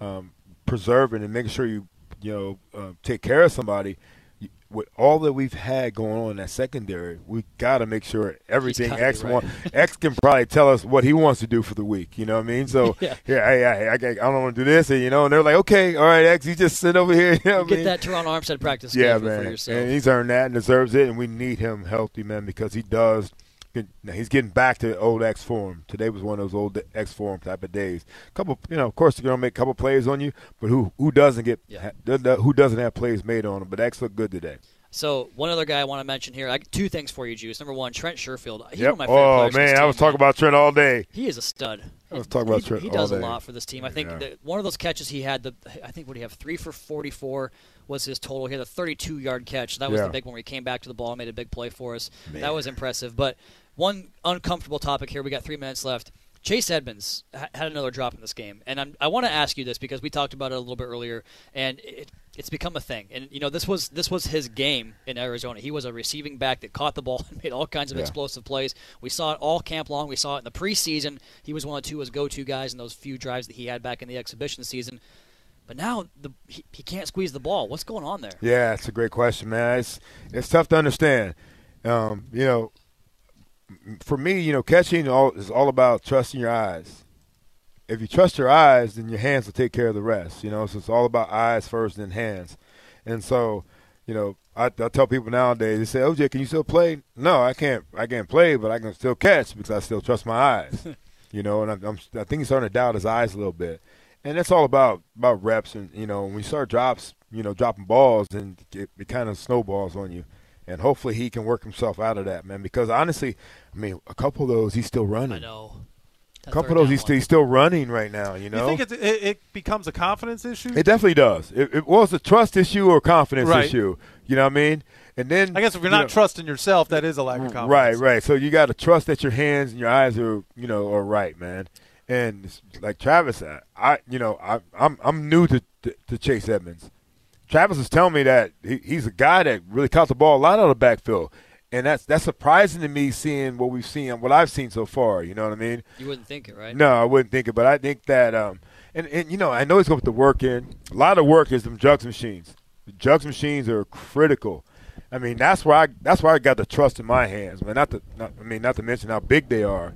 um, preserving and making sure you, you know, uh, take care of somebody. With all that we've had going on in that secondary, we got to make sure everything X right. wants. X can probably tell us what he wants to do for the week. You know what I mean? So Yeah. yeah, hey, hey, I, I, don't want to do this, and you know, and they're like, okay, all right, X, you just sit over here. You know Get mean? that Terron Armstead practice yeah, man. for yourself. And he's earned that and deserves it, and we need him healthy, man, because he does. Now, He's getting back to old X form. Today was one of those old X form type of days. Couple, you know, of course, they're gonna make a couple plays on you, but who who doesn't get ha- who doesn't have plays made on him? But X looked good today. So one other guy I want to mention here. I, two things for you, Juice. Number one, Trent Sherfield. He's Yep. one of my favorite Oh players on this man, I was talking about Trent all day. He is a stud. I was talking about he, Trent He does a lot for this team. I think Yeah. one of those catches he had, the I think what he have, three for 44 was his total. He had a 32 yard catch. That was Yeah. the big one where he came back to the ball and made a big play for us. Man. That was impressive. But one uncomfortable topic here. We got three minutes left. Chase Edmonds ha- had another drop in this game, and I'm, I want to ask you this because we talked about it a little bit earlier, and it, it's become a thing. And you know, this was this was his game in Arizona. He was a receiving back that caught the ball and made all kinds of Yeah. explosive plays. We saw it all camp long. We saw it in the preseason. He was one of two as go-to guys in those few drives that he had back in the exhibition season. But now the, he, he can't squeeze the ball. What's going on there? Yeah, it's a great question, man. It's it's tough to understand. Um, you know, for me, you know, catching all, is all about trusting your eyes. If you trust your eyes, then your hands will take care of the rest. You know, so it's all about eyes first, then hands. And so, you know, I, I tell people nowadays, they say, "OJ, can you still play?" No, I can't. I can't play, but I can still catch because I still trust my eyes. you know, and I'm, I'm, I think he's starting to doubt his eyes a little bit. And that's all about about reps. And you know, when you start drops, you know, dropping balls, and it, it kind of snowballs on you. And hopefully he can work himself out of that, man. Because honestly, I mean, a couple of those he's still running. I know. A couple of those he's, he's still running right now. You know, You think it's, it, it becomes a confidence issue? it definitely does. It, it was a trust issue or a confidence Right. issue. You know what I mean? And then I guess if you're you not know- trusting yourself, that is a lack of confidence. Right, right. So you got to trust that your hands and your eyes are, you know, are right, man. And like Travis, I, I you know, I, I'm I'm new to, to to Chase Edmonds. Travis is telling me that he, he's a guy that really caught the ball a lot out of the backfield, and that's that's surprising to me seeing what we've seen, what I've seen so far. You know what I mean? You wouldn't think it, right? No, I wouldn't think it, but I think that, um, and, and you know, I know he's going to put the work in. A lot of work is them jugs machines. The jugs machines are critical. I mean, that's where I that's where I got the trust in my hands, man. Not to, not, I mean, not to mention how big they are,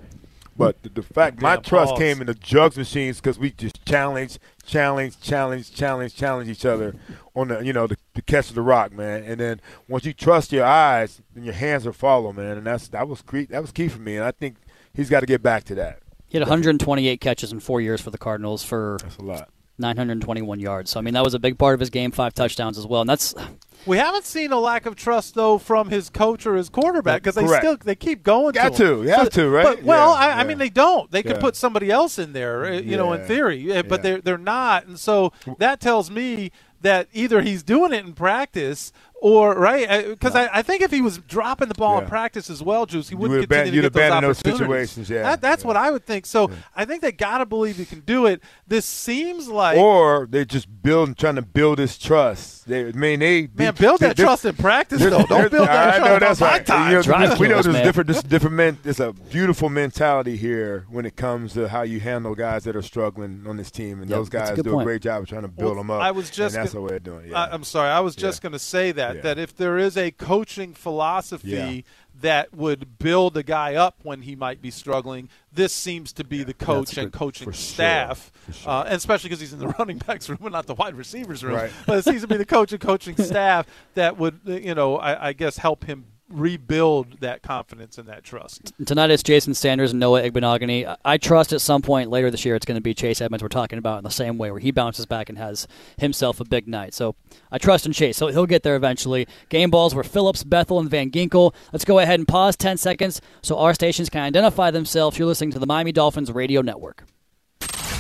but the, the fact my Damn trust pause. came in the jugs machines because we just challenge, challenge, challenge, challenge, challenge each other on the, you know, the, the catch of the rock, man. And then once you trust your eyes, then your hands will follow, man. And that's that was key, that was key for me, and I think he's got to get back to that. He had 128 catches in four years for the Cardinals for That's a lot. 921 yards. So I mean, that was a big part of his game. Five touchdowns as well, and that's We haven't seen a lack of trust though from his coach or his quarterback because they Correct. still they keep going. Got to, him. to. You have to, right? But, well, Yeah, I, I mean they don't. They could Yeah. put somebody else in there, uh, you know, in theory, uh, but Yeah. they're they're not, and so that tells me that either he's doing it in practice or right uh, because I, I think if he was dropping the ball in practice as well, Juice, he You wouldn't would aban- continue you'd to get those abandon those opportunities. situations, yeah. That, that's what I would think. So I think they got to believe he can do it. This seems like or they're just building, trying to build his trust. They, I mean, they Man, build that they- trust in practice, though. Don't build that I trust know on that's right. time. You know, we know there's different, there's different men. There's a beautiful mentality here when it comes to how you handle guys that are struggling on this team, and Yep, those that's a guys good do point. a great job of trying to build Well, them up. I was just and that's gonna- the way they're doing. it. I, I'm sorry. I was just going to say that Yeah. that if there is a coaching philosophy Yeah. that would build a guy up when he might be struggling. This seems to be the coach and coaching for staff, for sure. uh, and especially because he's in the running backs room and not the wide receivers room. Right. But it seems to be the coach and coaching staff that would, uh, you know, I, I guess help him rebuild that confidence and that trust. Tonight it's Jason Sanders and Noah Igbinoghene. I- trust at some point later this year it's going to be Chase Edmonds we're talking about in the same way where he bounces back and has himself a big night. So I trust in Chase. So he'll get there eventually. Game balls were Phillips, Bethel, and Van Ginkel. Let's go ahead and pause 10 seconds so our stations can identify themselves. You're listening to the Miami Dolphins Radio Network.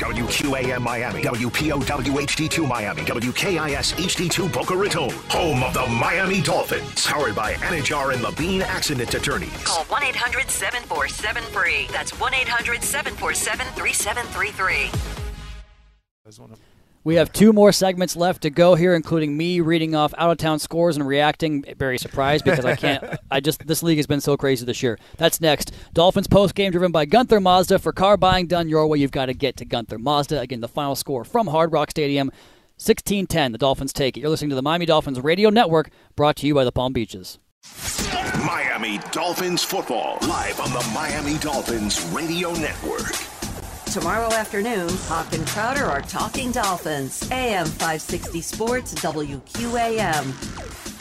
WQAM Miami, WPOW HD2 Miami, WKIS HD2 Boca Raton, home of the Miami Dolphins. Powered by Anidjar and Levine Accident Attorneys. Call 1 800 747 free. That's 1 800 747 3733. We have two more segments left to go here, including me reading off out of town scores and reacting. Very surprised because I can't. I just this league has been so crazy this year. That's next. Dolphins post game driven by Gunther Mazda. For car buying done your way, you've got to get to Gunther Mazda. Again, the final score from Hard Rock Stadium, 16-10. The Dolphins take it. You're listening to the Miami Dolphins Radio Network, brought to you by the Palm Beaches. Miami Dolphins football, live on the Miami Dolphins Radio Network. Tomorrow afternoon, Hawk and Crowder are talking Dolphins. AM 560 Sports, WQAM.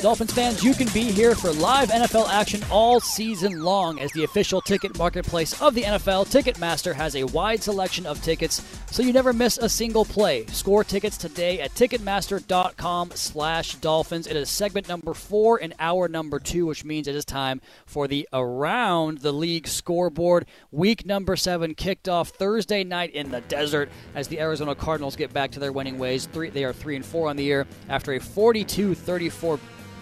Dolphins fans, you can be here for live NFL action all season long as the official ticket marketplace of the NFL. Ticketmaster has a wide selection of tickets, so you never miss a single play. Score tickets today at ticketmaster.com slash dolphins. It is segment number four and hour number two, which means it is time for the Around the League scoreboard. Week number seven kicked off Thursday night in the desert as the Arizona Cardinals get back to their winning ways. Three, they are three and four on the year after a 42-34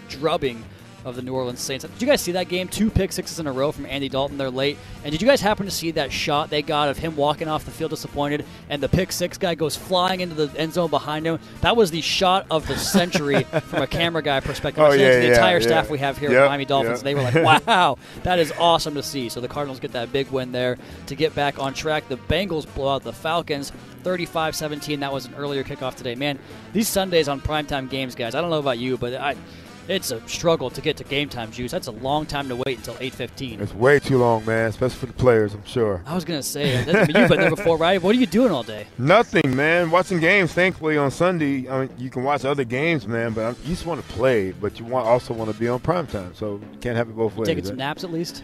drubbing of the New Orleans Saints. Did you guys see that game? Two pick sixes in a row from Andy Dalton. They're late. And did you guys happen to see that shot they got of him walking off the field disappointed and the pick six guy goes flying into the end zone behind him? That was the shot of the century from a camera guy perspective. Oh, I sent it yeah, the yeah, entire yeah. staff we have here Yep, at Miami Dolphins. yep. They were like, wow, that is awesome to see. So the Cardinals get that big win there to get back on track. The Bengals blow out the Falcons 35 17. That was an earlier kickoff today. Man, these Sundays on primetime games, guys, I don't know about you, but I. It's a struggle to get to game time, Juice. That's a long time to wait until 8:15. It's way too long, man, especially for the players, I'm sure. I was gonna say, you've been there before, right? What are you doing all day? Nothing, man. Watching games. Thankfully, on Sunday, I mean, you can watch other games, man. But you just want to play, but you want also want to be on prime time, so you can't have it both ways. Taking some eh? naps at least.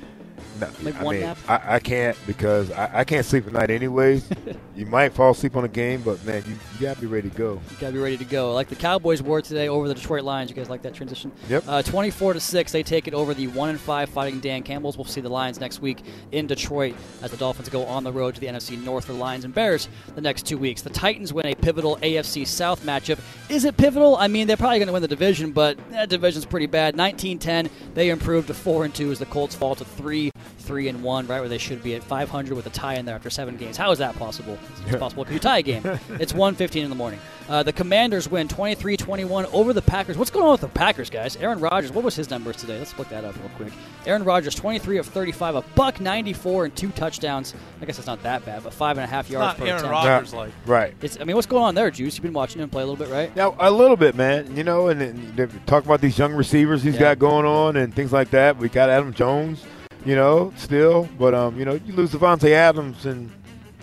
No, Maybe I one mean, nap? I, I can't because I, I can't sleep at night anyways. you might fall asleep on a game, but man, you, you gotta be ready to go. You gotta be ready to go. Like the Cowboys were today over the Detroit Lions. You guys like that transition? Yep. Uh, 24 to six, they take it over the one and five Fighting Dan Campbell's. We'll see the Lions next week in Detroit as the Dolphins go on the road to the NFC North for the Lions and Bears the next two weeks. The Titans win a pivotal AFC South matchup. Is it pivotal? I mean, they're probably going to win the division, but that division's pretty bad. 19-10, they improved to four and two as the Colts fall to three, three and one, right where they should be at 500 with a tie in there after seven games. How is that possible? It's possible because you tie a game. It's 1:15 in the morning. Uh, the Commanders win 23-21 over the Packers. What's going on with the Packers, guys? Aaron Rodgers, what was his numbers today? Let's look that up real quick. Aaron Rodgers, 23 of 35, a buck 94 and two touchdowns. I guess it's not that bad, but five and a half yards not per Aaron attempt. Rodgers like. Right. It's, I mean, what's going on there, Juice? You've been watching him play a little bit, right? Yeah, a little bit, man. You know, and, and talk about these young receivers he's Yeah. got going on and things like that. We got Adam Jones, you know, still, but um, you know, you lose Davante Adams, and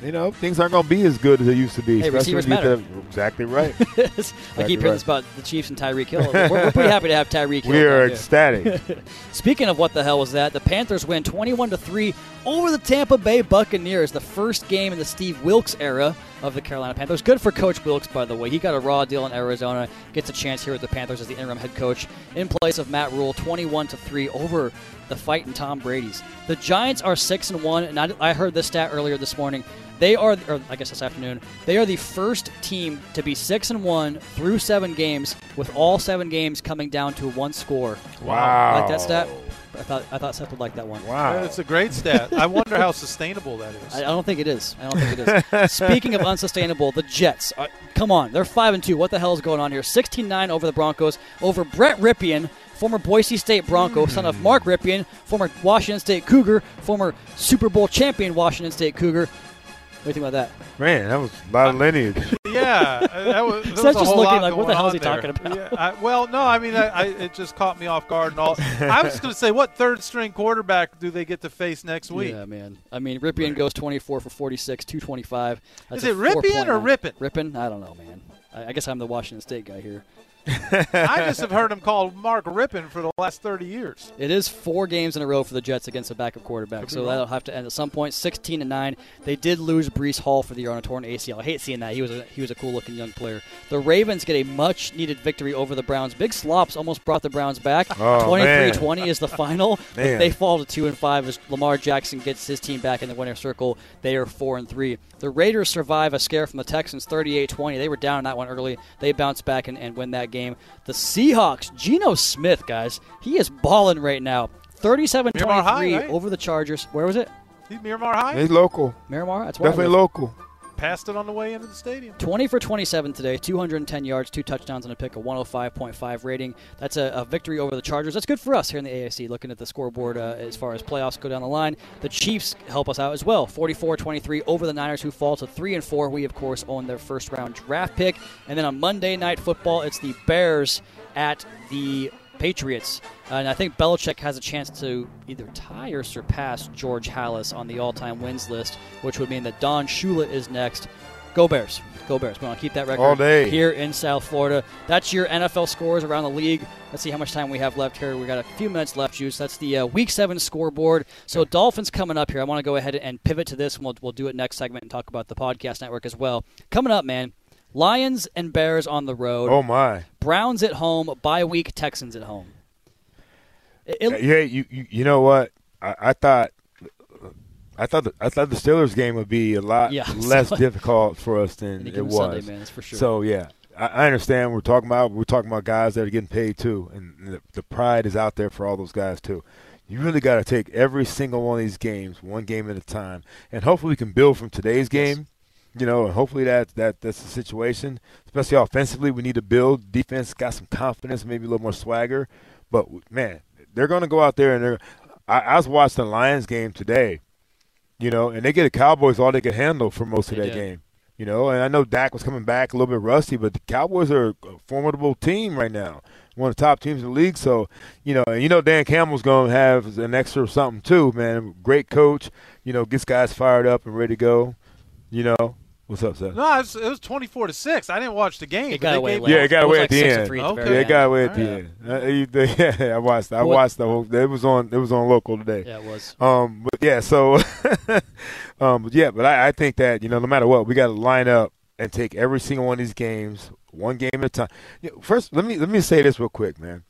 you know, things aren't going to be as good as they used to be. Hey, receivers matter. exactly right. I keep Exactly hearing this about the Chiefs and Tyreek Hill. We're, we're pretty happy to have Tyreek Hill. We are ecstatic. Speaking of what the hell was that, the Panthers win 21 to 3 over the Tampa Bay Buccaneers, the first game in the Steve Wilks era of the Carolina Panthers. Good for Coach Wilks, by the way. He got a raw deal in Arizona, gets a chance here with the Panthers as the interim head coach in place of Matt Rhule, 21 to 3 over the fight in Tom Brady's. The Giants are 6 and 1, and I, I heard this stat earlier this morning. They are, or I guess this afternoon, they are the first team to be 6 and 1 through 7 games, with all 7 games coming down to one score. Wow. Like that stat? I thought I thought Seth would like that one. Wow, It's a great stat. I wonder how sustainable that is. I, I don't think it is. I don't think it is. Speaking of unsustainable, the Jets. Uh, come on, they're five and two. What the hell is going on here? 16-9 over the Broncos, over Brett Rypien, former Boise State Bronco, son of Mark Rypien, former Washington State Cougar, former Super Bowl champion Washington State Cougar. What do you think about that? Man, that was a lot of lineage. Yeah, Yeah, that was, there was just looking like, what going the hell is he there. talking about? Yeah, I, well, no, I mean, I, I, it just caught me off guard and all. I was just going to say, what third string quarterback do they get to face next week? Yeah, man. I mean, Rypien goes 24 for 46, 225. That's Is it Rypien or 4.9. Rippin? Rippin? I don't know, man. I, I guess I'm the Washington State guy here. I just have heard him called Mark Rippin for the last 30 years. It is four games in a row for the Jets against a backup quarterback, Could so that'll have to end at some point. 16 to nine. They did lose Breece Hall for the year on a torn ACL. I hate seeing that. He was a, he was a cool looking young player. The Ravens get a much needed victory over the Browns. Big slops almost brought the Browns back. Oh, 23-20 is the final. They fall to two and five as Lamar Jackson gets his team back in the winner circle. They are four and three. The Raiders survive a scare from the Texans, 38-20. They were down in that one early. They bounce back and, and win that game. The Seahawks, Geno Smith, guys, he is balling right now. 37-23 right? over the Chargers. Where was it? He's Miramar High. He's local. Miramar. That's where I Definitely live. local. Passed it on the way into the stadium. 20 for 27 today, 210 yards, two touchdowns, and a pick, a 105.5 rating. That's a, a victory over the Chargers. That's good for us here in the AFC, looking at the scoreboard uh, as far as playoffs go down the line. The Chiefs help us out as well, 44 23 over the Niners, who fall to 3 and 4. We, of course, own their first round draft pick. And then on Monday Night Football, it's the Bears at the Patriots. And I think Belichick has a chance to either tie or surpass George Halas on the all time wins list, which would mean that Don Shula is next. Go Bears. Go Bears. We want to keep that record All day. here in South Florida. That's your NFL scores around the league. Let's see how much time we have left here. we got a few minutes left, Juice. That's the uh, Week 7 scoreboard. So, Dolphins coming up here. I want to go ahead and pivot to this, and we'll, we'll do it next segment and talk about the podcast network as well. Coming up, man. Lions and Bears on the road. Oh my! Browns at home. Bye week. Texans at home. It- it- yeah, you, you you know what? I, I thought I thought the, I thought the Steelers game would be a lot Yeah. less difficult for us than it was. Sunday, man, that's for sure. So yeah, I, I understand. We're talking about we're talking about guys that are getting paid too, and the, the pride is out there for all those guys too. You really got to take every single one of these games, one game at a time, and hopefully we can build from today's game. You know, and hopefully that that that's the situation. Especially offensively, we need to build. Defense got some confidence, maybe a little more swagger. But man, they're going to go out there and they're. I, I was watching the Lions game today, you know, and they get the Cowboys all they could handle for most of They that did. game. You know, and I know Dak was coming back a little bit rusty, but the Cowboys are a formidable team right now, one of the top teams in the league. So, you know, and you know Dan Campbell's going to have an extra something too, man. Great coach, you know, gets guys fired up and ready to go. You know, what's up, Seth? No, it was, it was 24 to six. I didn't watch the game. It got away gave- Yeah, it got It was away like at the six to end. three at the Okay. Yeah, it got away at the end. Uh, you- they- yeah, I watched. I What- watched the whole. It was on. It was on local today. Yeah, it was. Um, but yeah, so, um, but yeah, but I, I think that you know, no matter what, we got to line up and take every single one of these games one game at a time. First, let me let me say this real quick, man.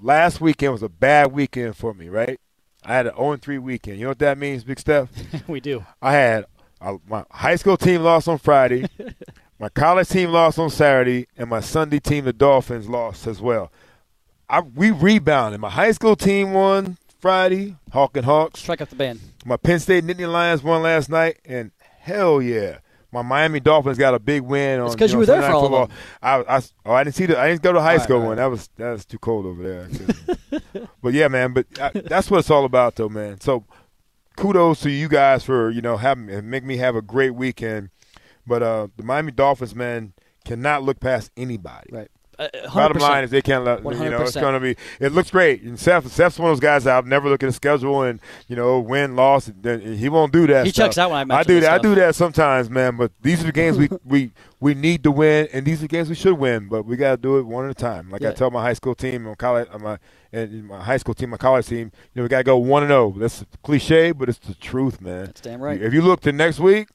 Last weekend was a bad weekend for me, right? I had an 0 3 weekend. You know what that means, Big Steph? we do. I had uh, my high school team lost on Friday, my college team lost on Saturday, and my Sunday team, the Dolphins, lost as well. I we rebounded. My high school team won Friday, Hawk and Hawks. Strike out the band. My Penn State Nittany Lions won last night, and hell yeah. My Miami Dolphins got a big win on. It's 'cause you know, were there for all of Football. I, I, oh, I didn't see the. I didn't go to high Right, school right. one. That was that was too cold over there. But yeah, man. But uh, that's what it's all about, though, man. So kudos to you guys for you know having make me have a great weekend. But uh, the Miami Dolphins, man, cannot look past anybody. Right. Uh, Bottom 100%. line is they can't let you know it's going to be. It looks great, and Seth Seth's one of those guys I'll never look at the schedule and you know win loss. He won't do that. He stuff. checks out when I I do that. I do that sometimes, man. But these are the games we we we need to win, and these are the games we should win. But we got to do it one at a time. Like I tell my high school team, my college, uh, my and my high school team, my college team. You know, we got to go one and zero. That's cliche, but it's the truth, man. That's damn right. If you look to next week,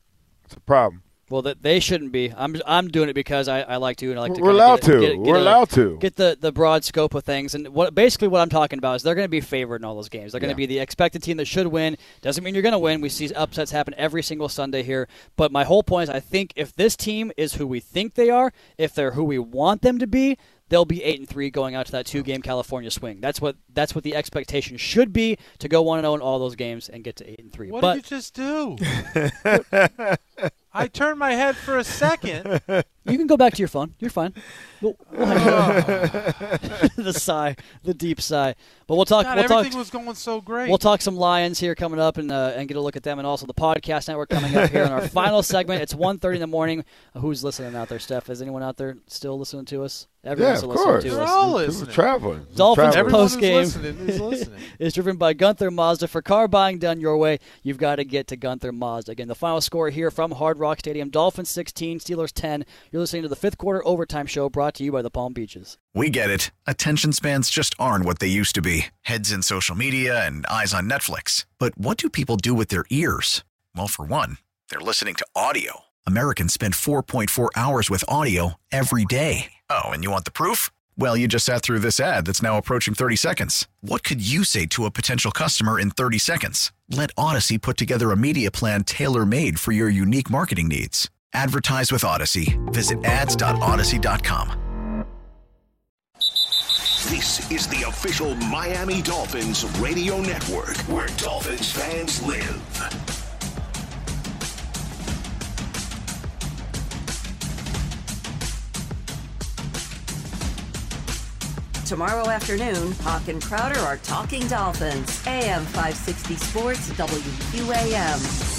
it's a problem. Well, that they shouldn't be. I'm I'm doing it because I, I like to and I like to. We're allowed get, to. Get, get We're a- allowed to. get the, the broad scope of things. And what basically what I'm talking about is they're going to be favored in all those games. They're going to Yeah. be the expected team that should win. Doesn't mean you're going to win. We see upsets happen every single Sunday here. But my whole point is, I think if this team is who we think they are, if they're who we want them to be. They'll be eight and three going out to that two game California swing. That's what that's what the expectation should be to go one and zero in all those games and get to eight and three. What but did you just do? I turned my head for a second, You can go back to your phone. You're fine. We'll, we'll the sigh, the deep sigh. But we'll talk. God, we'll everything talk, was going so great. We'll talk some Lions here coming up and uh, and get a look at them and also the podcast network coming up here in our final segment. It's 1.30 in the morning. Who's listening out there, Steph? Is anyone out there still listening to us? Everyone's Yeah, of listening course. to We're us. all listening. We're traveling. Dolphins Traveling. post game who's listening is listening. is driven by Gunther Mazda. For car buying done your way, you've got to get to Gunther Mazda. Again, the final score here from Hard Rock Stadium: Dolphins 16, Steelers 10. You're listening to the fifth quarter overtime show brought to you by the Palm Beaches. We get it. Attention spans just aren't what they used to be heads in social media and eyes on Netflix. But what do people do with their ears? Well, for one, they're listening to audio. Americans spend 4.4 hours with audio every day. Oh, and you want the proof? Well, you just sat through this ad that's now approaching 30 seconds. What could you say to a potential customer in 30 seconds? Let Odyssey put together a media plan tailor made for your unique marketing needs. Advertise with Odyssey. Visit ads.odyssey.com. This is the official Miami Dolphins radio network where Dolphins fans live. Tomorrow afternoon, Hawk and Crowder are talking Dolphins. AM 560 Sports, WQAM.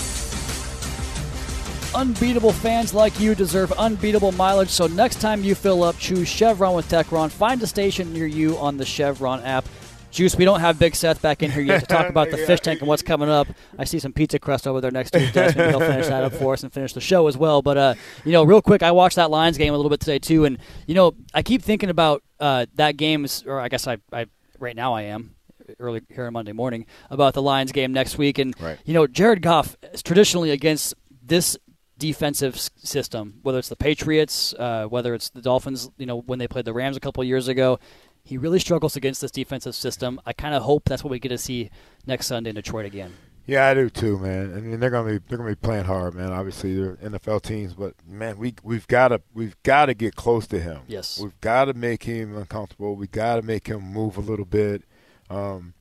Unbeatable fans like you deserve unbeatable mileage. So next time you fill up, choose Chevron with Techron. Find a station near you on the Chevron app. Juice, we don't have Big Seth back in here yet to talk about the Yeah. fish tank and what's coming up. I see some pizza crust over there next to his desk. Maybe he'll finish that up for us and finish the show as well. But uh, you know, real quick, I watched that Lions game a little bit today too, and you know, I keep thinking about uh, that game, is- or I guess I, I right now I am early here on Monday morning about the Lions game next week, and right. you know, Jared Goff is traditionally against this defensive system, whether it's the Patriots, uh, whether it's the Dolphins, you know, when they played the Rams a couple years ago, he really struggles against this defensive system. I kind of hope that's what we get to see next Sunday in Detroit again. Yeah, I do too, man. I mean, they're gonna be they're gonna be playing hard, man. Obviously, they're NFL teams, but man, we we've got to we've got to get close to him. Yes. we've got to make him uncomfortable. We got to make him move a little bit, um,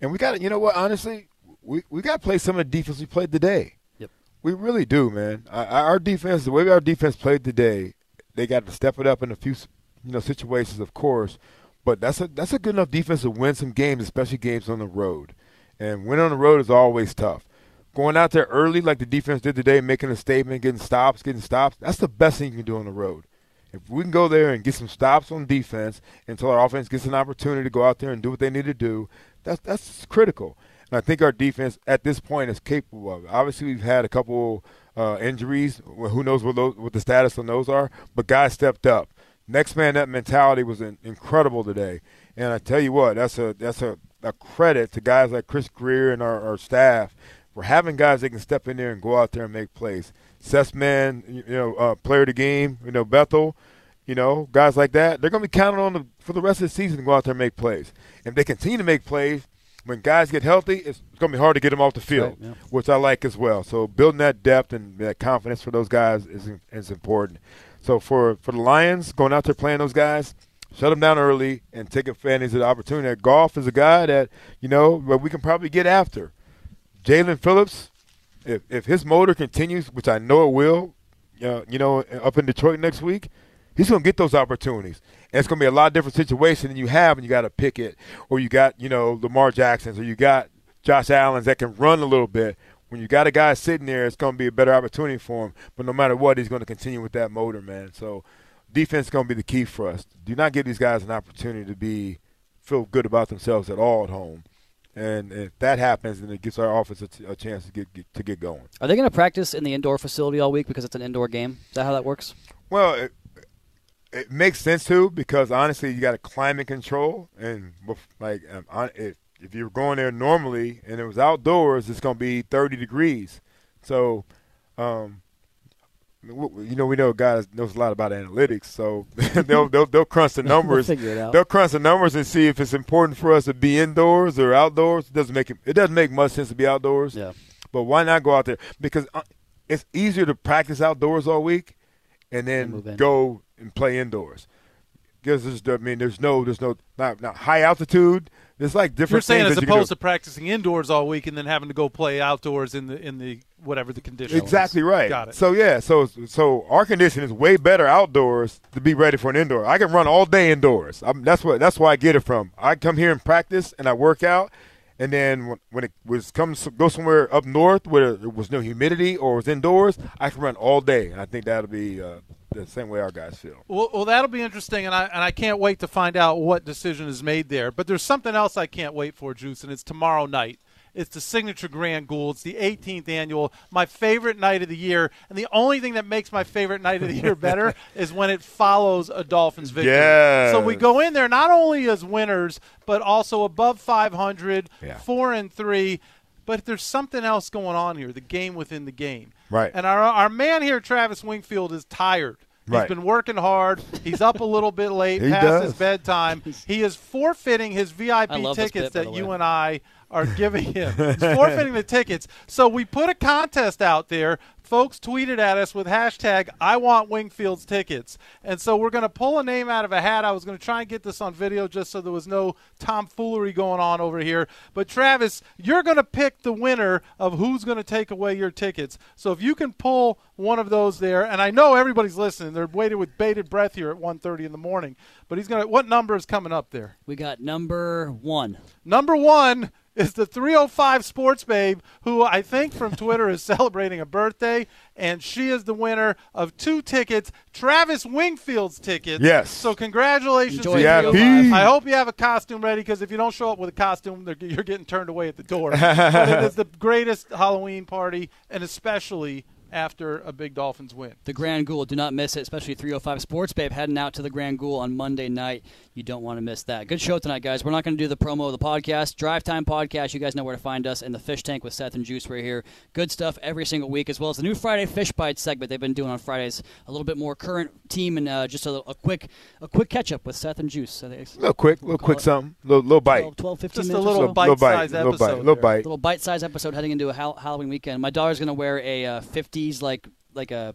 and we got to, you know what? Honestly, we we got to play some of the defense we played today. We really do, man. Our defense, the way our defense played today, they got to step it up in a few, you know, situations, of course. But that's a that's a good enough defense to win some games, especially games on the road. And winning on the road is always tough. Going out there early, like the defense did today, making a statement, getting stops, getting stops, that's the best thing you can do on the road. If we can go there and get some stops on defense until our offense gets an opportunity to go out there and do what they need to do, that's that's critical. And I think our defense at this point is capable of it. Obviously, we've had a couple uh, injuries. Who knows what, those, what the status on those are? But guys stepped up. Next man up mentality was in, incredible today. And I tell you what, that's a that's a, a credit to guys like Chris Grier and our, our staff for having guys that can step in there and go out there and make plays. Sessman, you know, uh, player of the game, you know, Bethel, you know, guys like that, they're going to be counted on the, for the rest of the season to go out there and make plays. If they continue to make plays, when guys get healthy, it's going to be hard to get them off the field, Right, yeah. which I like as well. So building that depth and that confidence for those guys is is important. So for for the Lions going out there playing those guys, shut them down early and take advantage of the opportunity. That Goff is a guy that you know, but we can probably get after. Jaelan Phillips, if if his motor continues, which I know it will, uh, you know, up in Detroit next week, he's going to get those opportunities. And it's going to be a lot of different situation than you have when you got a Pickett or you got, you know, Lamar Jacksons or you got Josh Allen's that can run a little bit. When you got a guy sitting there, it's going to be a better opportunity for him. But no matter what, he's going to continue with that motor, man. So defense is going to be the key for us. Do not give these guys an opportunity to be feel good about themselves at all at home. And if that happens, then it gives our offense a, t- a chance to get, get to get going. Are they going to practice in the indoor facility all week because it's an indoor game? Is that how that works? Well, it, it makes sense too because honestly, you got a climate control, and like um, if if you're going there normally and it was outdoors, it's going to be 30 degrees. So, um, you know, we know guys knows a lot about analytics, so they'll, they'll they'll crunch the numbers. out. They'll crunch the numbers and see if it's important for us to be indoors or outdoors. It doesn't make it, it doesn't make much sense to be outdoors. Yeah. But why not go out there? Because uh, it's easier to practice outdoors all week and then go and play indoors. Because there's, I mean, there's no, there's no, not, not high altitude. There's like different. You're saying as you opposed to practicing indoors all week and then having to go play outdoors in the in the whatever the condition. Exactly is. right. Got it. So yeah, so so our condition is way better outdoors to be ready for an indoor. I can run all day indoors. I'm, that's what that's where I get it from. I come here and practice and I work out, and then when, when it was comes go somewhere up north where there was no humidity or was indoors, I can run all day, and I think that'll be uh, the same way our guys feel. Well, well, that'll be interesting, and I and I can't wait to find out what decision is made there. But there's something else I can't wait for, Juice, and it's tomorrow night. It's the signature Grand Ghoul. It's the 18th annual, my favorite night of the year. And the only thing that makes my favorite night of the year better is when it follows a Dolphins victory. Yes. So we go in there not only as winners, but also above 500, Yeah. four and three. But there's something else going on here, the game within the game. Right. And our, our man here, Travis Wingfield, is tired. He's Right. been working hard. He's up a little bit late, past does. his bedtime. He is forfeiting his VIP I love this tickets bit, that you and I are giving him. He's forfeiting the tickets. So we put a contest out there. Folks tweeted at us with hashtag I want Wingfield's tickets. And so we're going to pull a name out of a hat. I was going to try and get this on video just so there was no tomfoolery going on over here. But Travis, you're going to pick the winner of who's going to take away your tickets. So if you can pull one of those there, and I know everybody's listening. They're waiting with bated breath here at 1:30 in the morning. But he's going to what number is coming up there? We got number one. Number one is the 305 Sports Babe, who I think from Twitter is celebrating a birthday, and she is the winner of two tickets, Travis Wingfield's tickets. Yes. So congratulations. Enjoy to the 305. I hope you have a costume ready because if you don't show up with a costume, you're getting turned away at the door. but it is the greatest Halloween party, and especially after a big Dolphins win. The Grand Ghoul. Do not miss it, especially 305 Sports Babe heading out to the Grand Ghoul on Monday night. You don't want to miss that. Good show tonight, guys. We're not going to do the promo of the podcast. Drive Time Podcast. You guys know where to find us. And the Fish Tank with Seth and Juice right here. Good stuff every single week, as well as the new Friday Fish Bite segment they've been doing on Fridays. A little bit more current team and uh, just a, a quick a quick catch up with Seth and Juice. A little quick, little quick something, little little bite. 12, 12 15 Just a minutes or little so. bite-sized bite, little bite, episode little bite. little bite-sized episode heading into a Hal- Halloween weekend. My daughter's gonna wear a uh, '50s like like a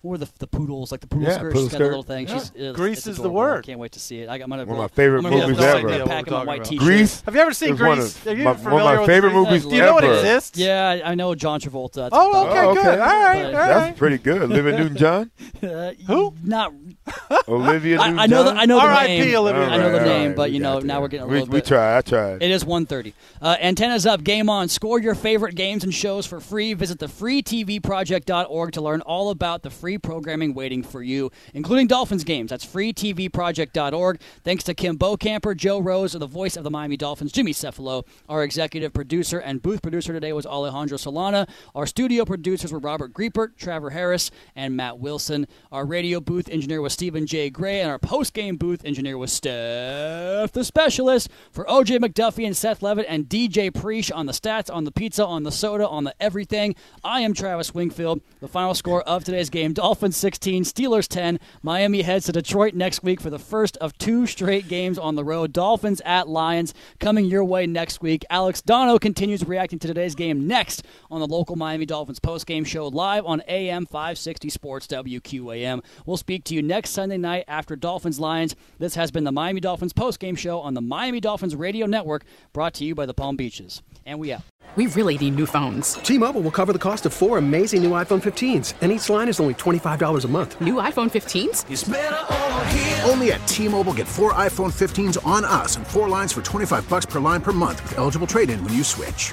what were the the poodles like the poodle Yeah, skirt? poodle She's got a little thing. Yeah. She's it's- Grease it's is the adorable. word. I can't wait to see it. I got I'm gonna One of my favorite I'm gonna movies get a ever. pack What of my white t-shirt. Grease. Have you ever seen is one Grease? of Are you my- familiar one of my with favorite Grease? movies Do you know it exists? Yeah, I, I know John Travolta. That's Oh, okay, Oh, good. All right, But- all That's pretty good. Living Newton-John, Uh, Who? Not. Olivia I, I know the I know the name. Olivia I know the right, name, but you know now we're getting a we, little we bit. tried. I tried. It is 1.30. Uh, antennas up, game on. Score your favorite games and shows for free. Visit thefreetvproject.org to learn all about the free programming waiting for you, including Dolphins games. That's freetvproject.org. Thanks to Kim Bokamper, Joe Rose, the voice of the Miami Dolphins, Jimmy Cefalo. Our executive producer and booth producer today was Alejandro Solana. Our studio producers were Robert Griepert, Trevor Harris, and Matt Wilson. Our radio booth engineer was Stephen J. Gray, and our post-game booth engineer was Steph, the specialist. For OJ McDuffie and Seth Levit and DJ Preach on the stats, on the pizza, on the soda, on the everything, I am Travis Wingfield. The final score of today's game, Dolphins 16, Steelers 10. Miami heads to Detroit next week for the first of two straight games on the road. Dolphins at Lions coming your way next week. Alex Donno continues reacting to today's game next on the local Miami Dolphins post-game show live on AM 560 Sports WQAM. We'll speak to you next Sunday night after Dolphins Lions. This has been the Miami Dolphins post-game show on the Miami Dolphins Radio Network, brought to you by the Palm Beaches. And we out. We really need new phones. T-Mobile will cover the cost of four amazing new iPhone 15s, and each line is only $25 a month. New iPhone 15s? Only at T-Mobile, get four iPhone 15s on us and four lines for 25 bucks per line per month with eligible trade-in when you switch.